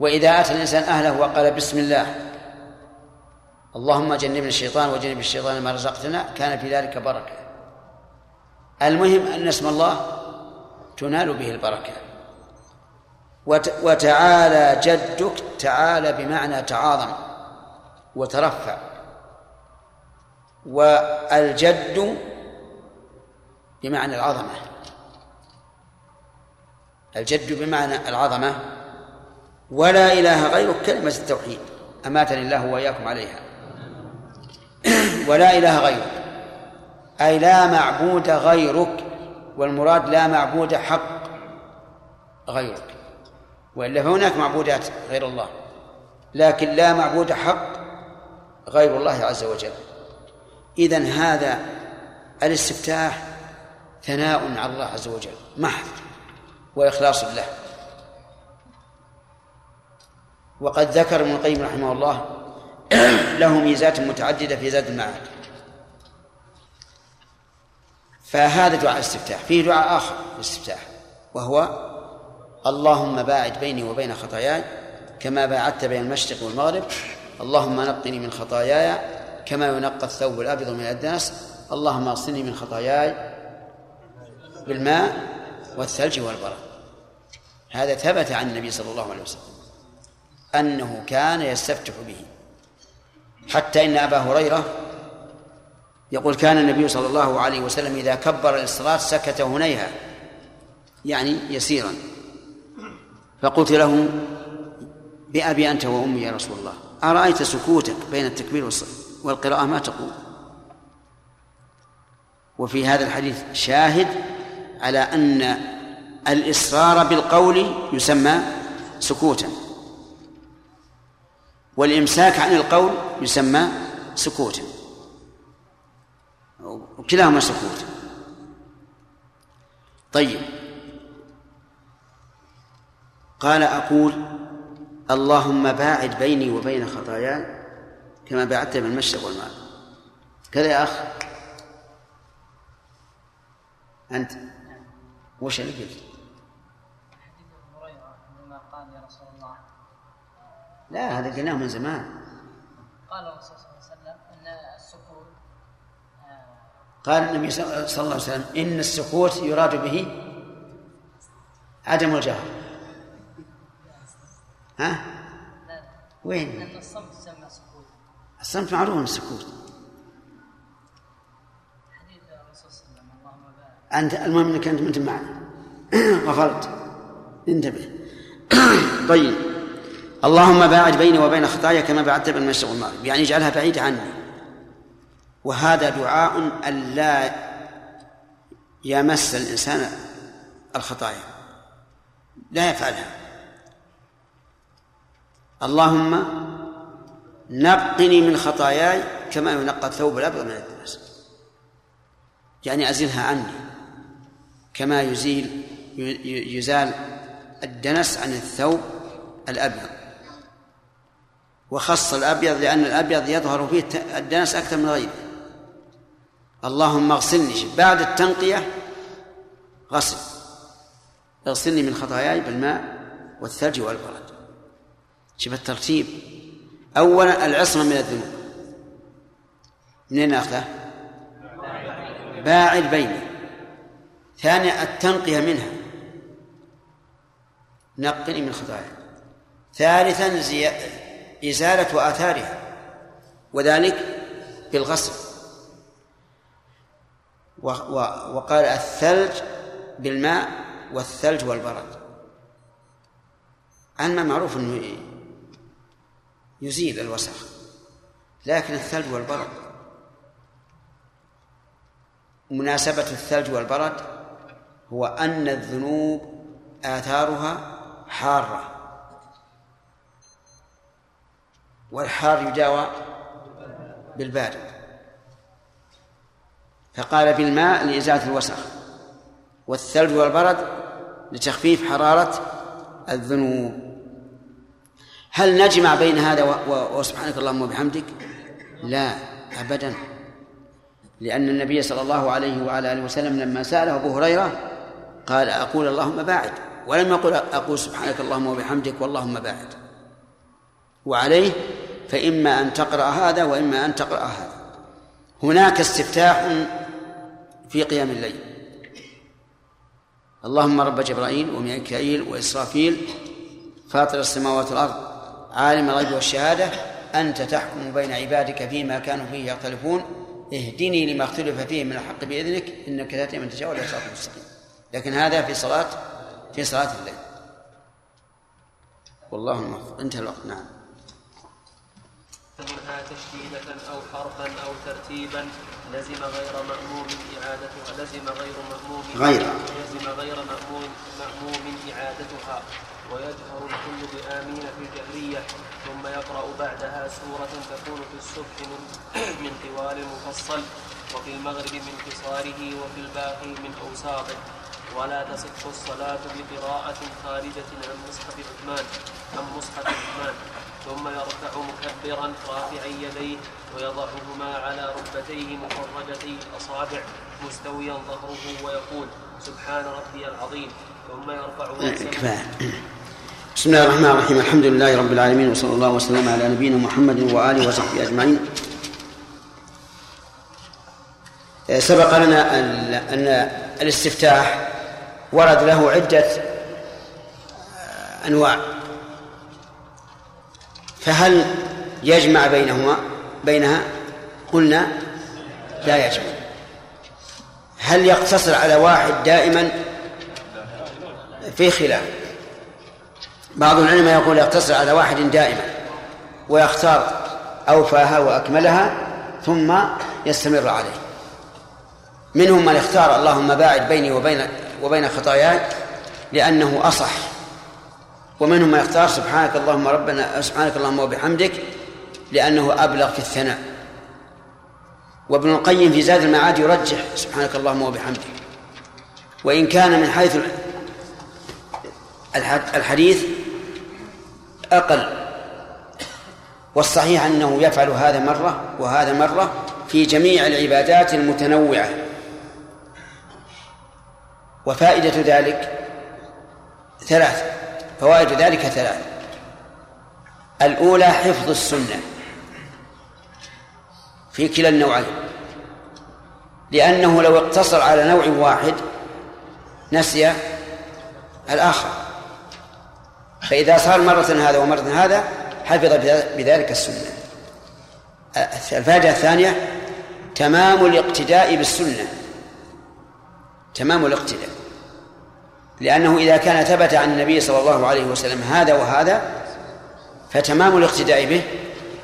وإذا أتى الإنسان أهله وقال بسم الله اللهم جنبنا الشيطان وجنب الشيطان ما رزقتنا كان في ذلك بركة. المهم أن اسم الله تنال به البركة. وتعالى جدك تعالى بمعنى تعاظم وترفع. والجد بمعنى العظمة. الجد بمعنى العظمة ولا إله غيرك كلمة التوحيد أماتني الله وإياكم عليها. ولا إله غيرك أي لا معبود غيرك والمراد لا معبود حق غيرك. وإلا فهناك معبودات غير الله لكن لا معبود حق غير الله عز وجل. إذن هذا الاستفتاح ثناء على الله عز وجل محض. وإخلاص له وقد ذكر ابن القيم رحمه الله له ميزات متعددة في زاد المعاد. فهذا دعاء الاستفتاح فيه دعاء آخر الاستفتاح وهو اللهم باعد بيني وبين خطاياي كما باعدت بين المشرق والمغرب اللهم نقني من خطاياي كما ينقى الثوب الأبيض من الدنس اللهم اغسلني من خطاياي بالماء والثلج والبرد. هذا ثبت عن النبي صلى الله عليه وسلم أنه كان يستفتح به. حتى إن أبا هريرة يقول كان النبي صلى الله عليه وسلم إذا كبر للصلاة سكت هنيها يعني يسيرا. فقلت له بأبي أنت وأمي يا رسول الله أرأيت سكوتك بين التكبير والقراءة ما تقول؟ وفي هذا الحديث شاهد على أن الإسرار بالقول يسمى سكوتا. والإمساك عن القول يسمى سكوتا. وكلاهما سكوت. طيب. قال أقول اللهم باعد بيني وبين خطاياي كما بعدت من المشرق والمغرب. كذا يا أخ. أنت؟ وش اللي قلت؟ لا هذا قلناه من زمان قال الرسول صلى الله عليه وسلم ان السكوت قال النبي صلى الله عليه وسلم إن السكوت يراد به عدم الجهر ها؟ وين؟ الصمت يسمى سكوت الصمت معروف السكوت حديث الرسول صلى الله عليه وسلم اللهم بارك أنت المهم أنك أنت أنت معنا. غفلت انتبه. طيب. اللهم باعد بيني وبين خطايا كما بعدت بين المشرق والمغرب. يعني اجعلها بعيدة عني. وهذا دعاء ألا يمس الإنسان الخطايا. لا يفعلها. اللهم نقني من خطاياي كما ينقى الثوب الأبيض من الدنس. يعني أزلها عني. كما يزيل يزال الدنس عن الثوب الأبيض. وخص الأبيض لأن الأبيض يظهر فيه الدنس أكثر من غيره. اللهم اغسلني. بعد التنقية غسل. اغسلني من خطاياي بالماء والثلج والبرد. شوف الترتيب. أولا العصمة من الذنوب. منين أخذه؟ باعد بيني. ثانيا التنقية منها. نقني من خطايا. ثالثا زي... إزالة آثارها. وذلك بالغسل و... و... وقال الثلج بالماء والثلج والبرد. الماء معروف إنه يزيل الوسخ لكن الثلج والبرد. مناسبة الثلج والبرد هو أن الذنوب آثارها حارة. والحار يداوى بالبارد. فقال بالماء لإزالة الوسخ والثلج والبرد لتخفيف حرارة الذنوب. هل نجمع بين هذا وسبحانك اللهم وبحمدك؟ لا أبدا. لأن النبي صلى الله عليه وعلى آله وسلم لما سأله أبو هريرة قال أقول اللهم باعد ولم يقل أقول سبحانك اللهم وبحمدك واللهم باعد وعليه فإما أن تقرأ هذا وإما أن تقرأ هذا. هناك استفتاح في قيام الليل. اللهم رب جبرائيل وميكائيل وإسرافيل فاطر السماوات والأرض عالم الغيب والشهادة أنت تحكم بين عبادك فيما كانوا فيه يختلفون. اهدني لما اختلف فيه من الحق بإذنك إنك تأتي من تشاء ولا صراط مستقيم. لكن هذا في صلاة في صلاة الليل. والله الموفق انتهى الوقت. نعم. منها تشديدة أو حرفا أو ترتيبا لزم غير مأموم إعادتها لزم غير مأموم غير. لزم غير مأموم مأموم إعادتها. ويجهر الكل بآمين في الجهرية ثم يقرأ بعدها سورة تكون في الصبح من, من طوال مفصل وفي المغرب من قصاره وفي الباقي من أوساطه. ولا تصح الصلاة بقراءة خارجة عن مصحف عثمان عن مصحف عثمان. ثم يركع مكبرا رافعا يديه ويضعهما على ركبتيه مفرجتي الأصابع مستويا ظهره ويقول سبحان ربي العظيم. ثم يرفع رأسه. كفاية بسم الله الرحمن الرحيم. الحمد لله رب العالمين وصلى الله وسلم على نبينا محمد وآله وصحبه أجمعين. سبق لنا أن الاستفتاح ورد له عدة أنواع. فهل يجمع بينهما بينها؟ قلنا لا يجمع. هل يقتصر على واحد دائما؟ في خلاف. بعض العلماء يقول يقتصر على واحد دائما ويختار أوفاها وأكملها ثم يستمر عليه. منهم من اختار اللهم باعد بيني وبين وبين خطاياي لأنه أصح. ومنهم من اختار سبحانك اللهم ربنا سبحانك اللهم وبحمدك لأنه أبلغ في الثناء. وابن القيم في زاد المعاد يرجح سبحانك اللهم وبحمدك. وإن كان من حيث الحديث أقل. والصحيح أنه يفعل هذا مرة وهذا مرة في جميع العبادات المتنوعة. وفائدة ذلك ثلاث فوائد ذلك ثلاث. الأولى حفظ السنة في كلا النوعين لأنه لو اقتصر على نوع واحد نسي الآخر. فإذا صار مرة هذا ومرة هذا حفظ بذلك السنة. الفائدة الثانية تمام الاقتداء بالسنة. تمام الاقتداء. لأنه إذا كان ثبت عن النبي صلى الله عليه وسلم هذا وهذا فتمام الاقتداء به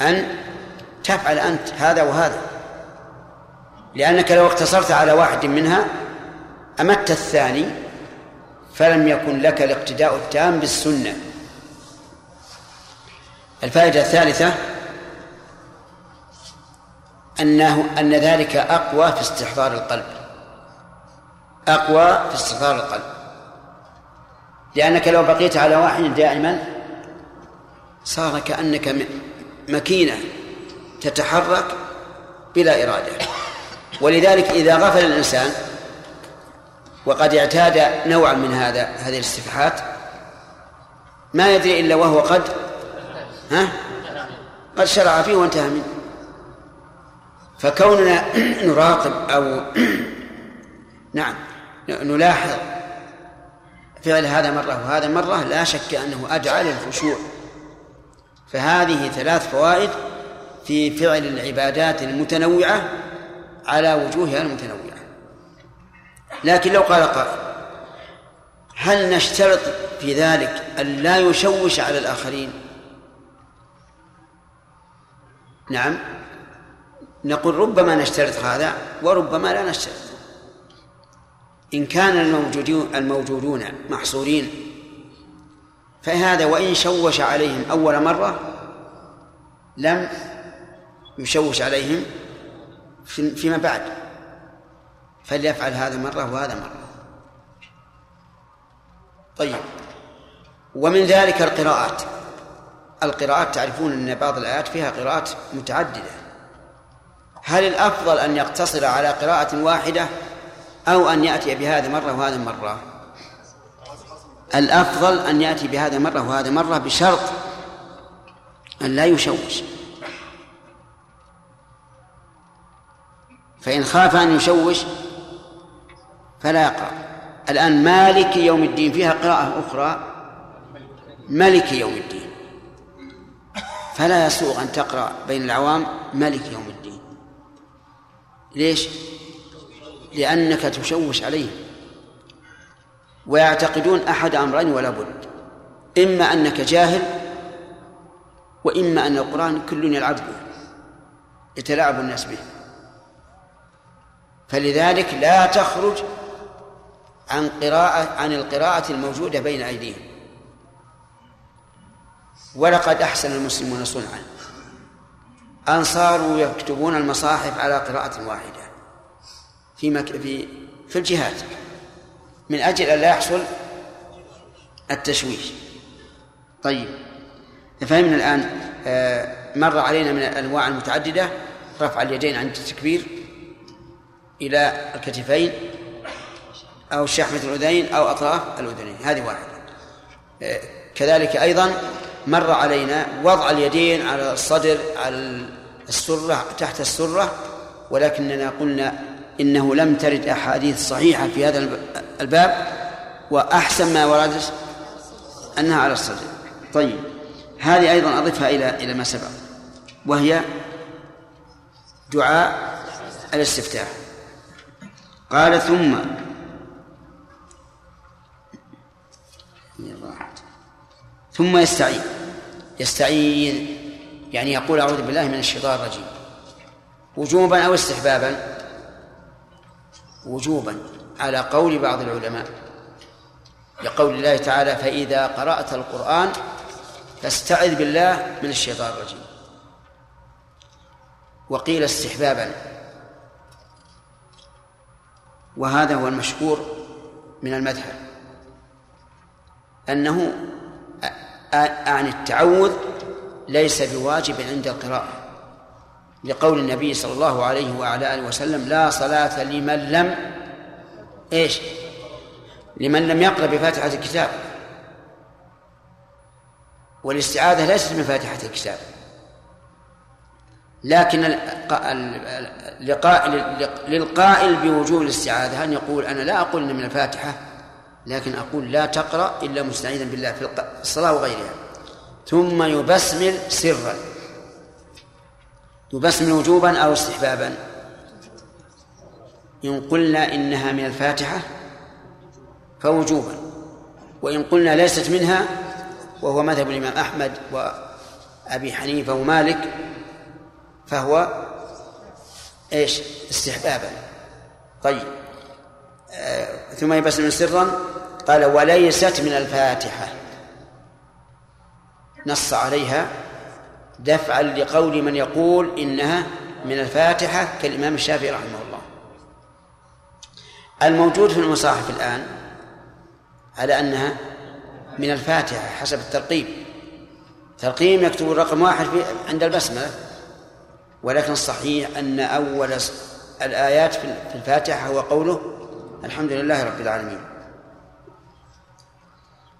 أن تفعل أنت هذا وهذا. لأنك لو اقتصرت على واحد منها أمت الثاني فلم يكن لك الاقتداء التام بالسنة. الفائدة الثالثة أنه أن ذلك أقوى في استحضار القلب. أقوى في استحضار القلب. لأنك لو بقيت على واحد دائما صار كأنك مكينة تتحرك بلا إرادة. ولذلك إذا غفل الإنسان وقد اعتاد نوعا من هذا هذه الاستفحات ما يدري إلا وهو قد ها؟ قد شرع فيه وانتهى منه. فكوننا نراقب أو نعم. نلاحظ فعل هذا مرة وهذا مرة لا شك أنه أدعى للخشوع. فهذه ثلاث فوائد في فعل العبادات المتنوعة على وجوهها المتنوعة. لكن لو قال قائل هل نشترط في ذلك أن لا يشوش على الآخرين؟ نعم. نقول ربما نشترط هذا وربما لا نشترط. إن كان الموجودون الموجودون محصورين فهذا وإن شوش عليهم أول مرة لم يشوش عليهم فيما بعد فليفعل هذا مرة وهذا مرة. طيب ومن ذلك القراءات. القراءات تعرفون أن بعض الآيات فيها قراءات متعددة. هل الأفضل أن يقتصر على قراءة واحدة أو أن يأتي بهذا مرة وهذا مرة الأفضل أن يأتي بهذا مرة وهذا مرة بشرط أن لا يشوش. فإن خاف أن يشوش فلا يقرأ. الآن مالك يوم الدين فيها قراءة أخرى. ملك يوم الدين. فلا يسوغ أن تقرأ بين العوام ملك يوم الدين. ليش؟ لأنك تشوش عليهم ويعتقدون أحد أمرين ولا بد. إما أنك جاهل وإما أن القرآن كل يلعب به يتلاعب الناس به. فلذلك لا تخرج عن قراءة عن القراءة الموجودة بين أيديهم. ولقد أحسن المسلمون صنعا. أن صاروا يكتبون المصاحف على قراءة واحدة. في مك... في في الجهاد من أجل أن لا يحصل التشويش. طيب فهمنا الآن آه، مر علينا من الأنواع المتعددة رفع اليدين عند التكبير إلى الكتفين أو شحمة الأذنين أو أطراف الأذنين. هذه واحدة. آه، كذلك أيضا مر علينا وضع اليدين على الصدر على السرة تحت السرة ولكننا قلنا إنه لم ترد أحاديث صحيحة في هذا الباب وأحسن ما وردت أنها على الصدر. طيب هذه أيضا أضفها إلى إلى ما سبق وهي دعاء الاستفتاح. قال ثم ثم يستعيذ يستعيذ يعني يقول أعوذ بالله من الشيطان الرجيم. وجوبا أو استحبابا. وجوبا على قول بعض العلماء لقول الله تعالى فإذا قرأت القرآن فاستعذ بالله من الشيطان الرجيم وقيل استحبابا. وهذا هو المشهور من المذهب أنه عن التعوذ ليس بواجب عند القراءة. لقول النبي صلى الله عليه وعلى آله وسلم لا صلاة لمن لم إيش؟ لمن لم يقرأ بفاتحة الكتاب. والاستعاذة ليست من فاتحة الكتاب. لكن للقائل بوجوب الاستعاذة. أن يقول أنا لا أقول إن من الفاتحة لكن أقول لا تقرأ إلا مستعيذا بالله في الصلاة وغيرها. ثم يبسمل سرا. يبسمل وجوبا أو استحبابا. إن قلنا إنها من الفاتحة فوجوبا. وإن قلنا ليست منها وهو مذهب الإمام أحمد وأبي حنيفة ومالك فهو إيش؟ استحبابا. طيب. آه ثم يبسم سرا قال وليست من الفاتحة. نص عليها دفعا لقول من يقول إنها من الفاتحة كالإمام الشافعي رحمه الله. الموجود في المصاحف الآن على أنها من الفاتحة حسب الترقيم ترقيم يكتب الرقم واحد في عند البسملة ولكن الصحيح أن أول الآيات في الفاتحة هو قوله الحمد لله رب العالمين.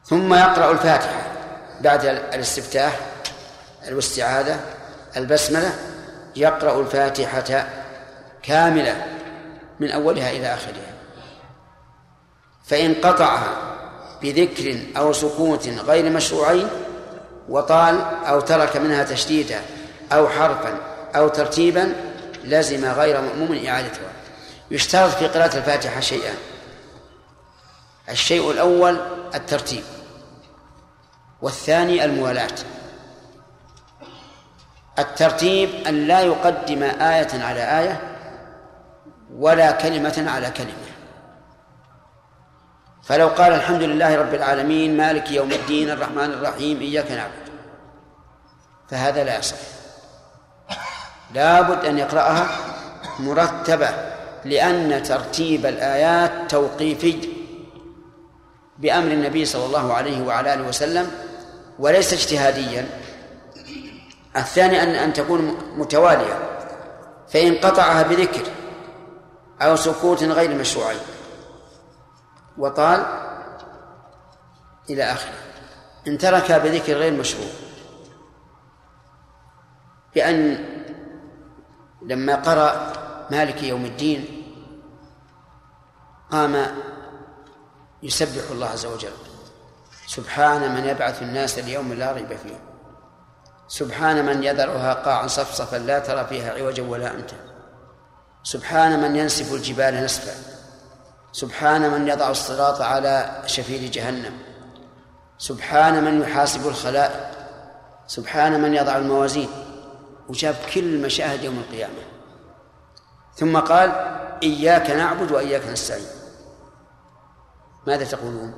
ثم يقرأ الفاتحة بعد الاستفتاح والاستعاذة البسملة يقرأ الفاتحة كاملة من أولها إلى آخرها. فإن قطعها بذكر أو سكوت غير مشروعين وطال أو ترك منها تشديدا أو حرفا أو ترتيبا لزم غير مأموم إعادتها. يشترط في قراءة الفاتحة شيئان الشيء الأول الترتيب والثاني الموالاة. الترتيب أن لا يقدم آية على آية ولا كلمة على كلمة. فلو قال الحمد لله رب العالمين مالك يوم الدين الرحمن الرحيم إياك نعبد. فهذا لا يصح. لابد أن يقرأها مرتبة لأن ترتيب الآيات توقيفي بأمر النبي صلى الله عليه وعلى آله وسلم وليس اجتهاديا. الثاني أن أن تكون متوالية فإن قطعها بذكر أو سكوت غير مشروعين وطال إلى آخره إن تركها بذكر غير مشروع بأن لما قرأ مالك يوم الدين قام يسبح الله عز وجل سبحان من يبعث الناس اليوم لا ريب فيه. سبحان من يذرها قاعا صفصفا لا ترى فيها عوجا ولا أمتا. سبحان من ينسف الجبال نسفا. سبحان من يضع الصراط على شفير جهنم. سبحان من يحاسب الخلائق. سبحان من يضع الموازين. وجاب كل المشاهد يوم القيامة. ثم قال إياك نعبد وإياك نستعين. ماذا تقولون؟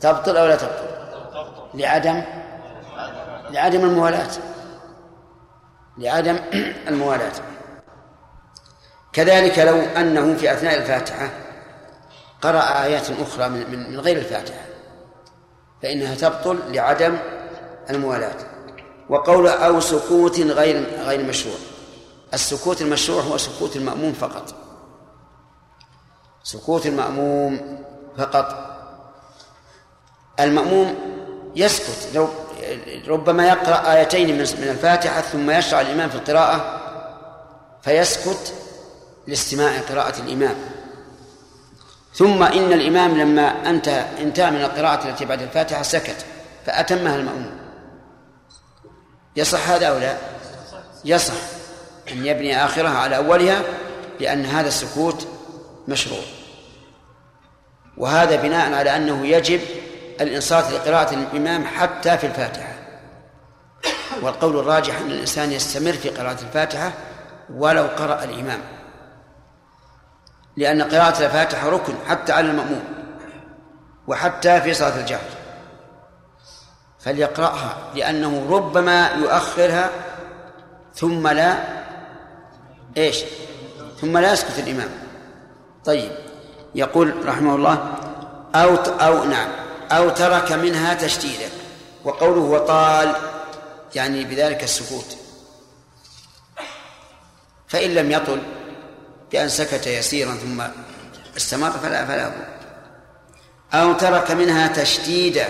تبطل أو لا تبطل؟ لعدم لعدم الموالاة. لعدم الموالاة. كذلك لو أنه في أثناء الفاتحة قرأ آيات أخرى من من غير الفاتحة فإنها تبطل لعدم الموالاة. وقول أو سكوت غير غير مشروع. السكوت المشروع هو سكوت المأموم فقط. سكوت المأموم فقط. المأموم يسكت. لو ربما يقرأ آيتين من الفاتحة ثم يشرع الإمام في القراءة فيسكت لاستماع قراءة الإمام. ثم إن الإمام لما انتهى انتهى من القراءة التي بعد الفاتحة سكت فأتمها المأموم يصح هذا أو لا؟ يصح أن يبني آخرها على أولها لأن هذا السكوت مشروع. وهذا بناء على أنه يجب الإنصات لقراءة الإمام حتى في الفاتحة. والقول الراجح أن الإنسان يستمر في قراءة الفاتحة ولو قرأ الإمام. لأن قراءة الفاتحة ركن حتى على المأموم وحتى في صلاة الجهر. فليقرأها لأنه ربما يؤخرها ثم لا إيش؟ ثم لا يسكت الإمام. طيب يقول رحمه الله أو أو نعم. أو ترك منها تشديدا. وقوله وطال يعني بذلك السكوت. فإن لم يطل بأن سكت يسيرا ثم استمر فلا فلا أو ترك منها تشديدا.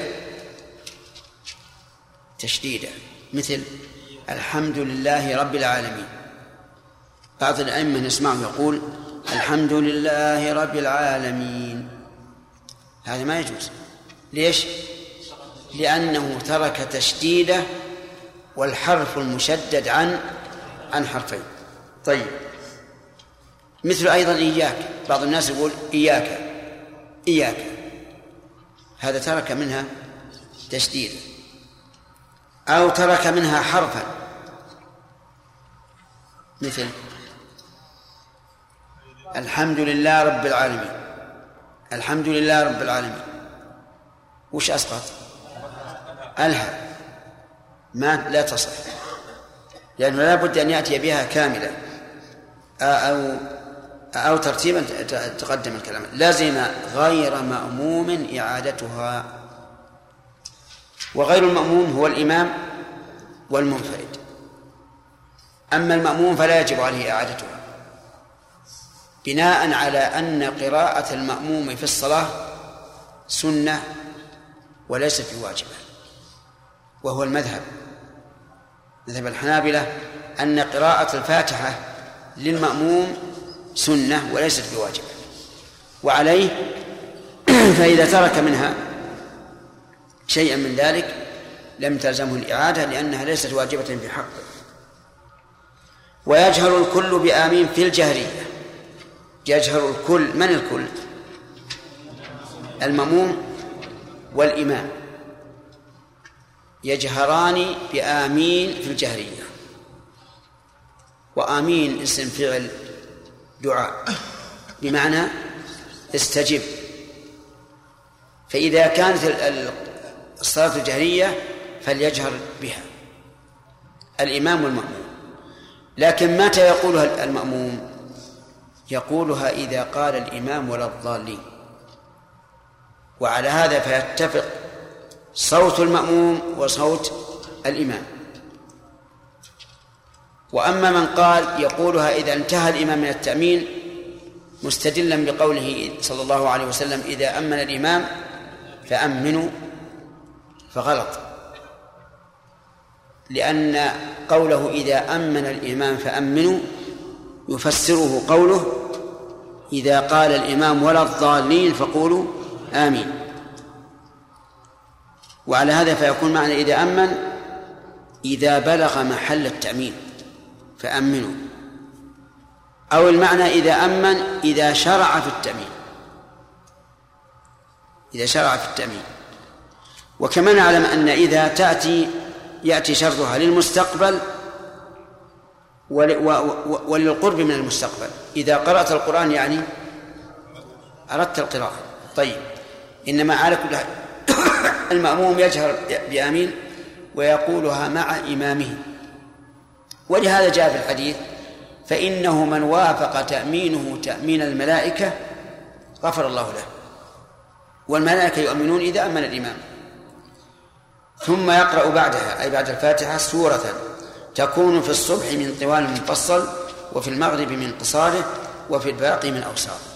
تشديدا. مثل الحمد لله رب العالمين. بعض الأئمة نسمعه يقول الحمد لله رب العالمين. هذا ما يجوز. ليش؟ لأنه ترك تشديده والحرف المشدد عن عن حرفين. طيب. مثل أيضا إياك. بعض الناس يقول إياك إياك. هذا ترك منها تشديد. أو ترك منها حرفا. مثل الحمد لله رب العالمين. الحمد لله رب العالمين. وش أسقط؟ ألها ما؟ لا تصح. لأنه لا بد أن يأتي بها كاملة أو أو ترتيبا تقدم الكلام. لزم غير مأموم إعادتها. وغير المأموم هو الإمام والمنفرد. أما المأموم فلا يجب عليه إعادتها. بناء على أن قراءة المأموم في الصلاة سنة وليست بواجبة وهو المذهب. مذهب الحنابلة أن قراءة الفاتحة للمأموم سنة وليست بواجبة وعليه فإذا ترك منها شيئا من ذلك لم تلزمه الإعادة لأنها ليست واجبة في حقه ويجهر الكل بآمين في الجهرية. يجهر الكل من الكل؟ المموم والإمام. يجهران بآمين في الجهرية. وآمين اسم فعل دعاء. بمعنى استجب. فإذا كانت الصلاة الجهرية فليجهر بها. الإمام والمأموم. لكن متى يقولها المأموم؟ يقولها إذا قال الإمام ولا الضالين. وعلى هذا فيتفق صوت المأموم وصوت الإمام. وأما من قال يقولها إذا انتهى الإمام من التأمين مستدلا بقوله صلى الله عليه وسلم إذا أمن الإمام فأمنوا فغلط. لأن قوله إذا أمن الإمام فأمنوا يفسره قوله إذا قال الإمام ولا الضالين فقولوا آمين. وعلى هذا فيكون معنى إذا أمن إذا بلغ محل التأمين فأمنوا. أو المعنى إذا أمن إذا شرع في التأمين. إذا شرع في التأمين. وكما نعلم أن إذا تأتي يأتي شرطها للمستقبل وللقرب من المستقبل. إذا قرأت القرآن يعني أردت القراءة. طيب. إنما على كل المأموم يجهر بآمين ويقولها مع إمامه. ولهذا جاء في الحديث فإنه من وافق تأمينه تأمين الملائكة غفر الله له. والملائكة يؤمنون إذا أمن الإمام. ثم يقرأ بعدها أي بعد الفاتحة سورة تكون في الصبح من طوال مفصل وفي المغرب من قصاره وفي الباقي من أوساط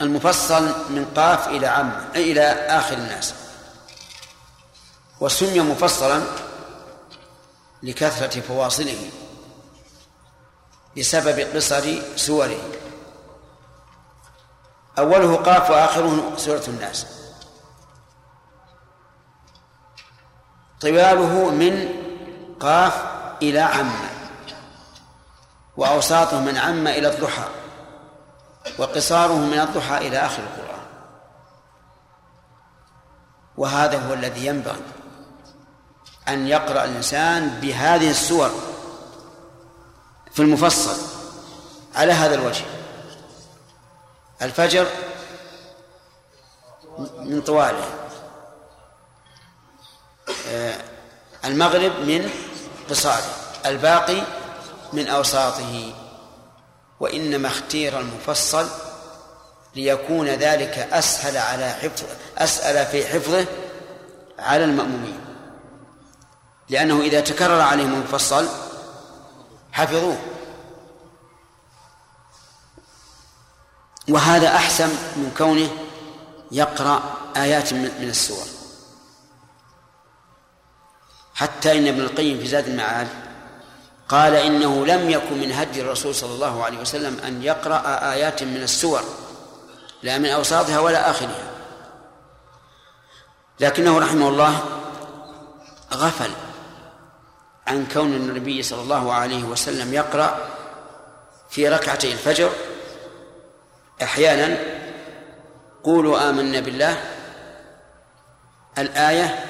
المفصل من قاف إلى عم إلى آخر الناس. وسمي مفصلا لكثرة فواصله بسبب قصر سوره. أوله قاف وآخره سورة الناس. طواله من قاف إلى عم وأوساطه من عم إلى الضحى. وقصاره من الضحى إلى آخر القرآن. وهذا هو الذي ينبغي أن يقرأ الإنسان بهذه السور في المفصل على هذا الوجه. الفجر من طواله. آه، المغرب من قصاره. الباقي من أوساطه. وإنما اختير المفصل ليكون ذلك أسهل على حفظ أسهل في حفظه على المأمومين. لأنه إذا تكرر عليهم المفصل حفظوه. وهذا أحسن من كونه يقرأ آيات من السور. حتى إن ابن القيم في زاد المعاد قال إنه لم يكن من هدي الرسول صلى الله عليه وسلم أن يقرأ آيات من السور لا من أوساطها ولا آخرها. لكنه رحمه الله غفل عن كون النبي صلى الله عليه وسلم يقرأ في ركعتي الفجر أحيانا قولوا آمنا بالله الآية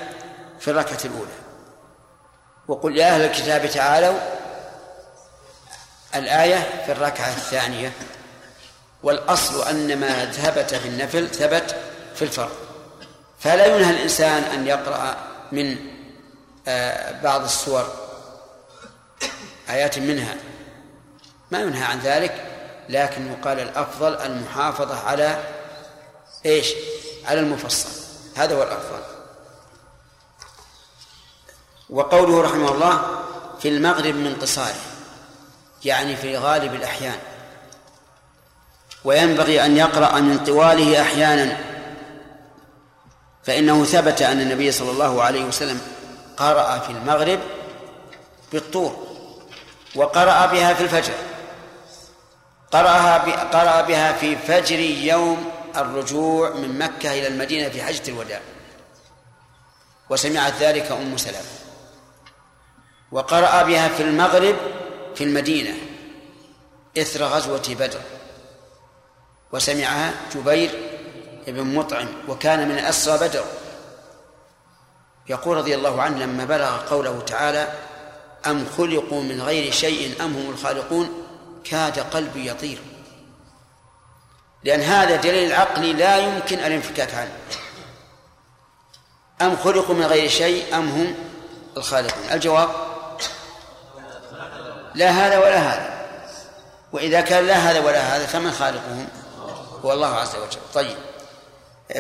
في الركعة الأولى. وقل يا أهل الكتاب تعالوا الآية في الركعة الثانية. والأصل أن ما ثبت في النفل ثبت في الفرض. فلا ينهى الإنسان أن يقرأ من آه، بعض السور آيات منها. ما ينهى عن ذلك لكن يقال الأفضل المحافظة على إيش؟ على المفصل. هذا هو الأفضل. وقوله رحمه الله في المغرب من قصاره يعني في غالب الأحيان. وينبغي أن يقرأ من طواله أحيانا. فإنه ثبت أن النبي صلى الله عليه وسلم قرأ في المغرب بالطور وقرأ بها في الفجر. قرأها قرأ بها في فجر يوم الرجوع من مكة إلى المدينة في حجة الوداع. وسمعت ذلك أم سلمة. وقرأ بها في المغرب في المدينة إثر غزوة بدر وسمعها جبير بن مطعم وكان من أسرى بدر. يقول رضي الله عنه لما بلغ قوله تعالى أم خلقوا من غير شيء أم هم الخالقون؟ كاد قلبي يطير. لأن هذا دليل عقلي لا يمكن الانفكاك عنه. أم خلقوا من غير شيء أم هم الخالقون؟ الجواب لا هذا ولا هذا. وإذا كان لا هذا ولا هذا فمن خالقهم؟ هو الله عز وجل. طيب.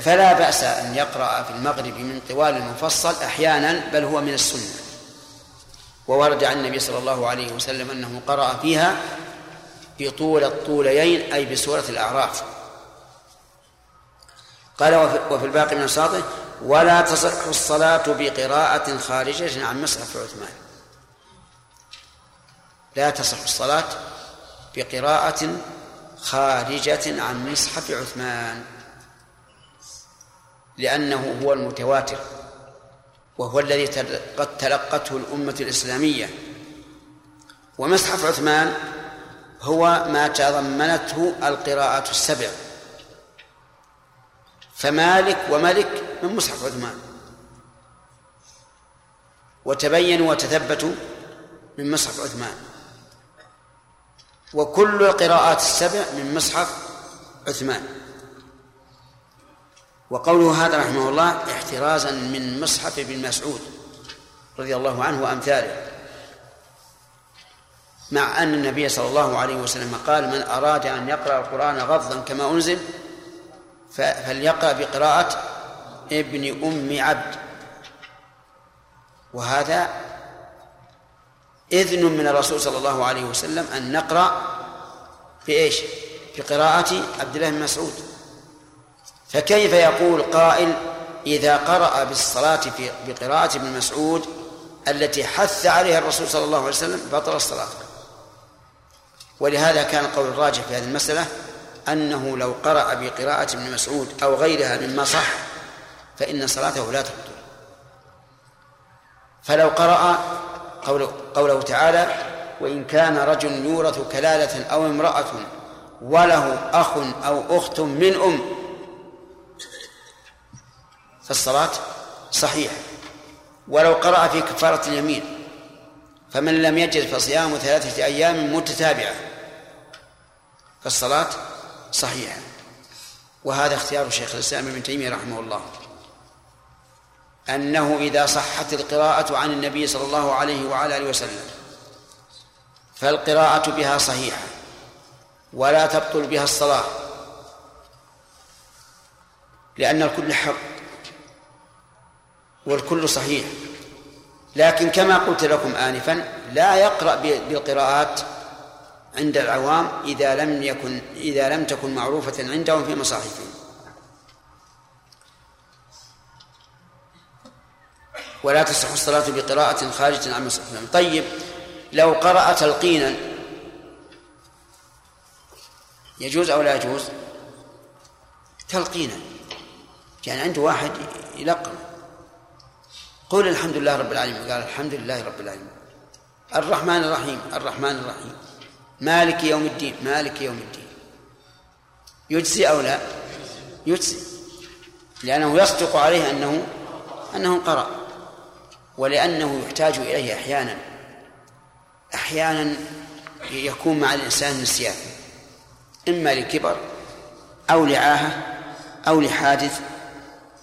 فلا بأس أن يقرأ في المغرب من طوال المفصل أحيانا بل هو من السنة. وورد عن النبي صلى الله عليه وسلم أنه قرأ فيها بطول الطوليين أي بسورة الأعراف. قال وفي الباقي من أوساطه ولا تصح الصلاة بقراءة خارجة عن مصحف عثمان. لا تصح الصلاة بقراءة خارجة عن مصحف عثمان لأنه هو المتواتر وهو الذي قد تلقته الأمة الإسلامية. ومصحف عثمان هو ما تضمنته القراءات السبع. فمالك وملك من مصحف عثمان. وتبينوا وتثبتوا من مصحف عثمان. وكل القراءات السبع من مصحف عثمان. وقوله هذا رحمه الله احترازا من مصحف ابن مسعود رضي الله عنه وأمثاله مع أن النبي صلى الله عليه وسلم قال من أراد أن يقرأ القرآن غضا كما أنزل فليقرأ بقراءة ابن أم عبد. وهذا إذن من الرسول صلى الله عليه وسلم أن نقرأ بإيش؟ بقراءة عبد الله بن مسعود. فكيف يقول قائل إذا قرأ بالصلاة في بقراءة ابن مسعود التي حث عليها الرسول صلى الله عليه وسلم بطل الصلاة؟ ولهذا كان القول الراجح في هذه المسألة أنه لو قرأ بقراءة ابن مسعود أو غيرها مما صح فإن صلاته لا تبطل. فلو قرأ قوله, قوله تعالى وإن كان رجل يورث كلالة أو امرأة وله أخ أو أخت من أم فالصلاة صحيحة ولو قرأ في كفارة اليمين فمن لم يجد فصيام ثلاثة أيام متتابعة فالصلاة صحيحة. وهذا اختيار شيخ الإسلام ابن تيمية رحمه الله. أنه إذا صحت القراءة عن النبي صلى الله عليه وعلى آله وسلم فالقراءة بها صحيحة ولا تبطل بها الصلاة لأن الكل حق والكل صحيح. لكن كما قلت لكم آنفا لا يقرأ بالقراءات عند العوام إذا لم يكن إذا لم تكن معروفة عندهم في مصاحفهم. ولا تصح الصلاة بقراءة خارجة عن مصحفهم طيب لو قرأ تلقينا يجوز أو لا يجوز؟ تلقينا يعني عنده واحد يلقن. قول الحمد لله رب العالمين قال الحمد لله رب العالمين. الرحمن الرحيم الرحمن الرحيم. مالك يوم الدين مالك يوم الدين. يجزي أو لا؟ يجزي. لأنه يصدق عليه أنه أنه قرأ. ولأنه يحتاج إليه أحيانا. أحيانا يكون مع الإنسان نسيان إما لكبر أو لعاهة أو لحادث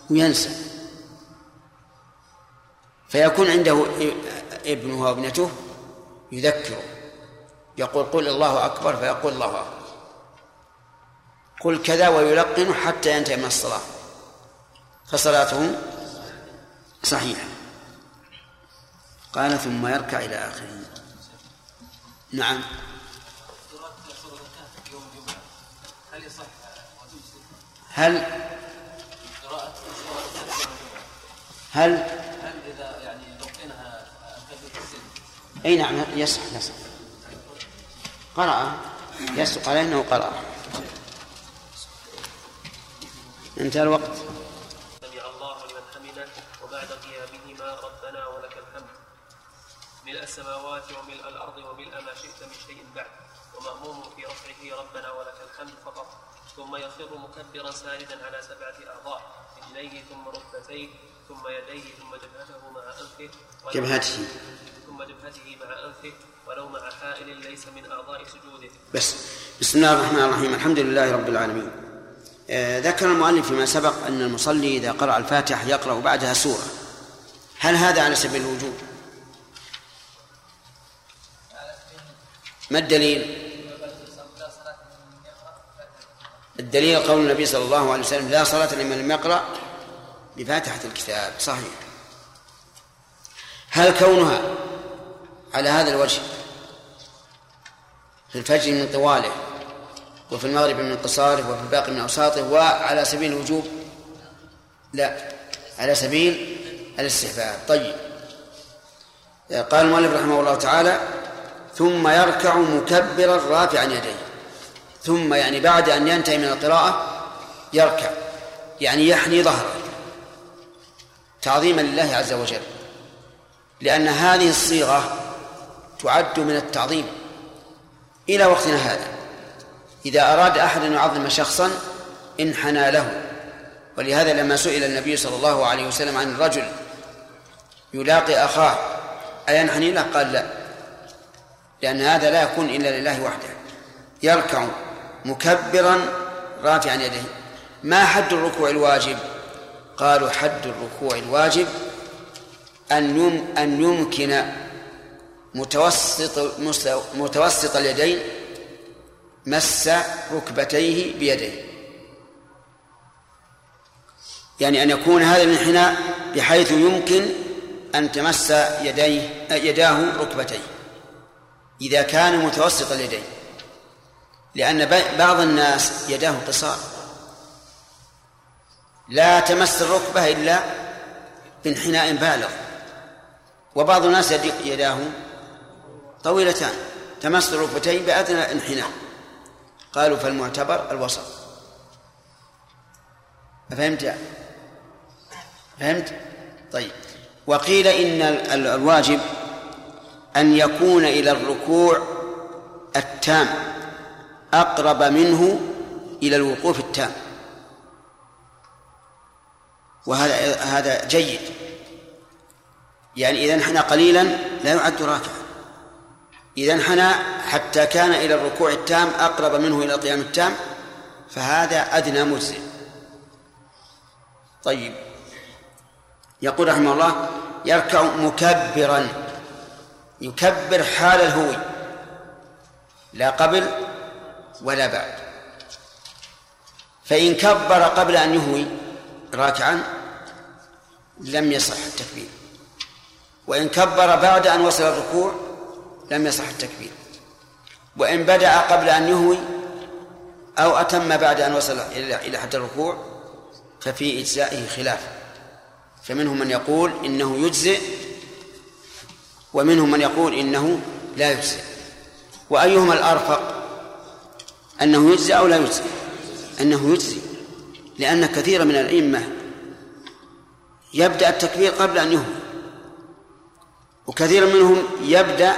وينسى. فيكون عنده ابنه وابنته يذكره يقول قل الله أكبر فيقول الله أكبر. قل كذا ويلقن حتى ينتهي من الصلاة. فصلاته صحيحة. قال ثم يركع إلى آخره. نعم. هل هل هل اذا يعني لقنها إي نعم يصح يصح. قرأ. يصدق عليه إنه قرأ. انتهى الوقت سمع الله لمن حمده وبعد قيامهما ربنا ولك الحمد ملء السماوات وملء الأرض وملء ما شئت من شيء بعد ومأموم في رفعه ربنا ولك الحمد فقط. ثم يخر مكبرا ساردا على سبعة أعضاء رجليه ثم ركبتيه ثم يديه ثم جبهته مع أنفه جبهته ثم جبهته مع أنفه ولو مع حائل ليس من أعضاء سجوده. بس بسم الله الرحمن الرحيم الحمد لله رب العالمين. آه ذكر المؤلف فيما سبق أن المصلي إذا قرأ الفاتحة يقرأ بعدها سورة. هل هذا على سبيل الوجوب؟ ما الدليل؟ الدليل قول النبي صلى الله عليه وسلم لا صلاة لمن لم يقرأ بفاتحة الكتاب صحيح. هل كونها على هذا الوجه في الفجر من طواله وفي المغرب من قصاره وفي الباقي من أوساطه وعلى سبيل الوجوب؟ لا على سبيل الاستحباب. طيب. قال المؤلف رحمه الله تعالى ثم يركع مكبرا رافعا يديه. ثم يعني بعد أن ينتهي من القراءة يركع. يعني يحني ظهره. تعظيما لله عز وجل. لأن هذه الصيغة تعد من التعظيم. إلى وقتنا هذا. إذا أراد أحد أن يعظم شخصا انحنى له. ولهذا لما سئل النبي صلى الله عليه وسلم عن الرجل يلاقي أخاه أينحني له؟ قال لا. لأن هذا لا يكون إلا لله وحده. يركع مكبرا رافعا يديه. ما حد الركوع الواجب؟ قالوا حد الركوع الواجب أن يم أن يمكن متوسط متوسط اليدين مس ركبتيه بيديه. يعني أن يكون هذا الانحناء بحيث يمكن أن تمس يديه يداه ركبتيه. إذا كان متوسط اليدين لأن بعض الناس يداه قصار. لا تمس الركبة إلا بانحناء بالغ. وبعض الناس يداه طويلتان. تمس الركبتين بأدنى انحناء. قالوا فالمعتبر الوسط. فهمت فهمت طيب. وقيل إن الواجب أن يكون إلى الركوع التام أقرب منه إلى الوقوف التام. وهذا هذا جيد. يعني إذا انحنى قليلا لا يعد راكعا إذا انحنى حتى كان إلى الركوع التام أقرب منه إلى القيام التام فهذا أدنى مجزئ. طيب. يقول رحمه الله يركع مكبرا. يكبر حال الهوي لا قبل ولا بعد. فإن كبر قبل أن يهوي راكعا لم يصح التكبير. وإن كبر بعد أن وصل الركوع لم يصح التكبير. وإن بدأ قبل أن يهوي أو أتم بعد أن وصل إلى حد الركوع ففي إجزائه خلاف. فمنهم من يقول إنه يجزئ ومنهم من يقول إنه لا يجزئ. وأيهما الأرفق؟ أنه يجزي أو لا يجزي أنه يجزي لأن كثيرا من الأئمة يبدأ التكبير قبل أن يهوي وكثير منهم يبدأ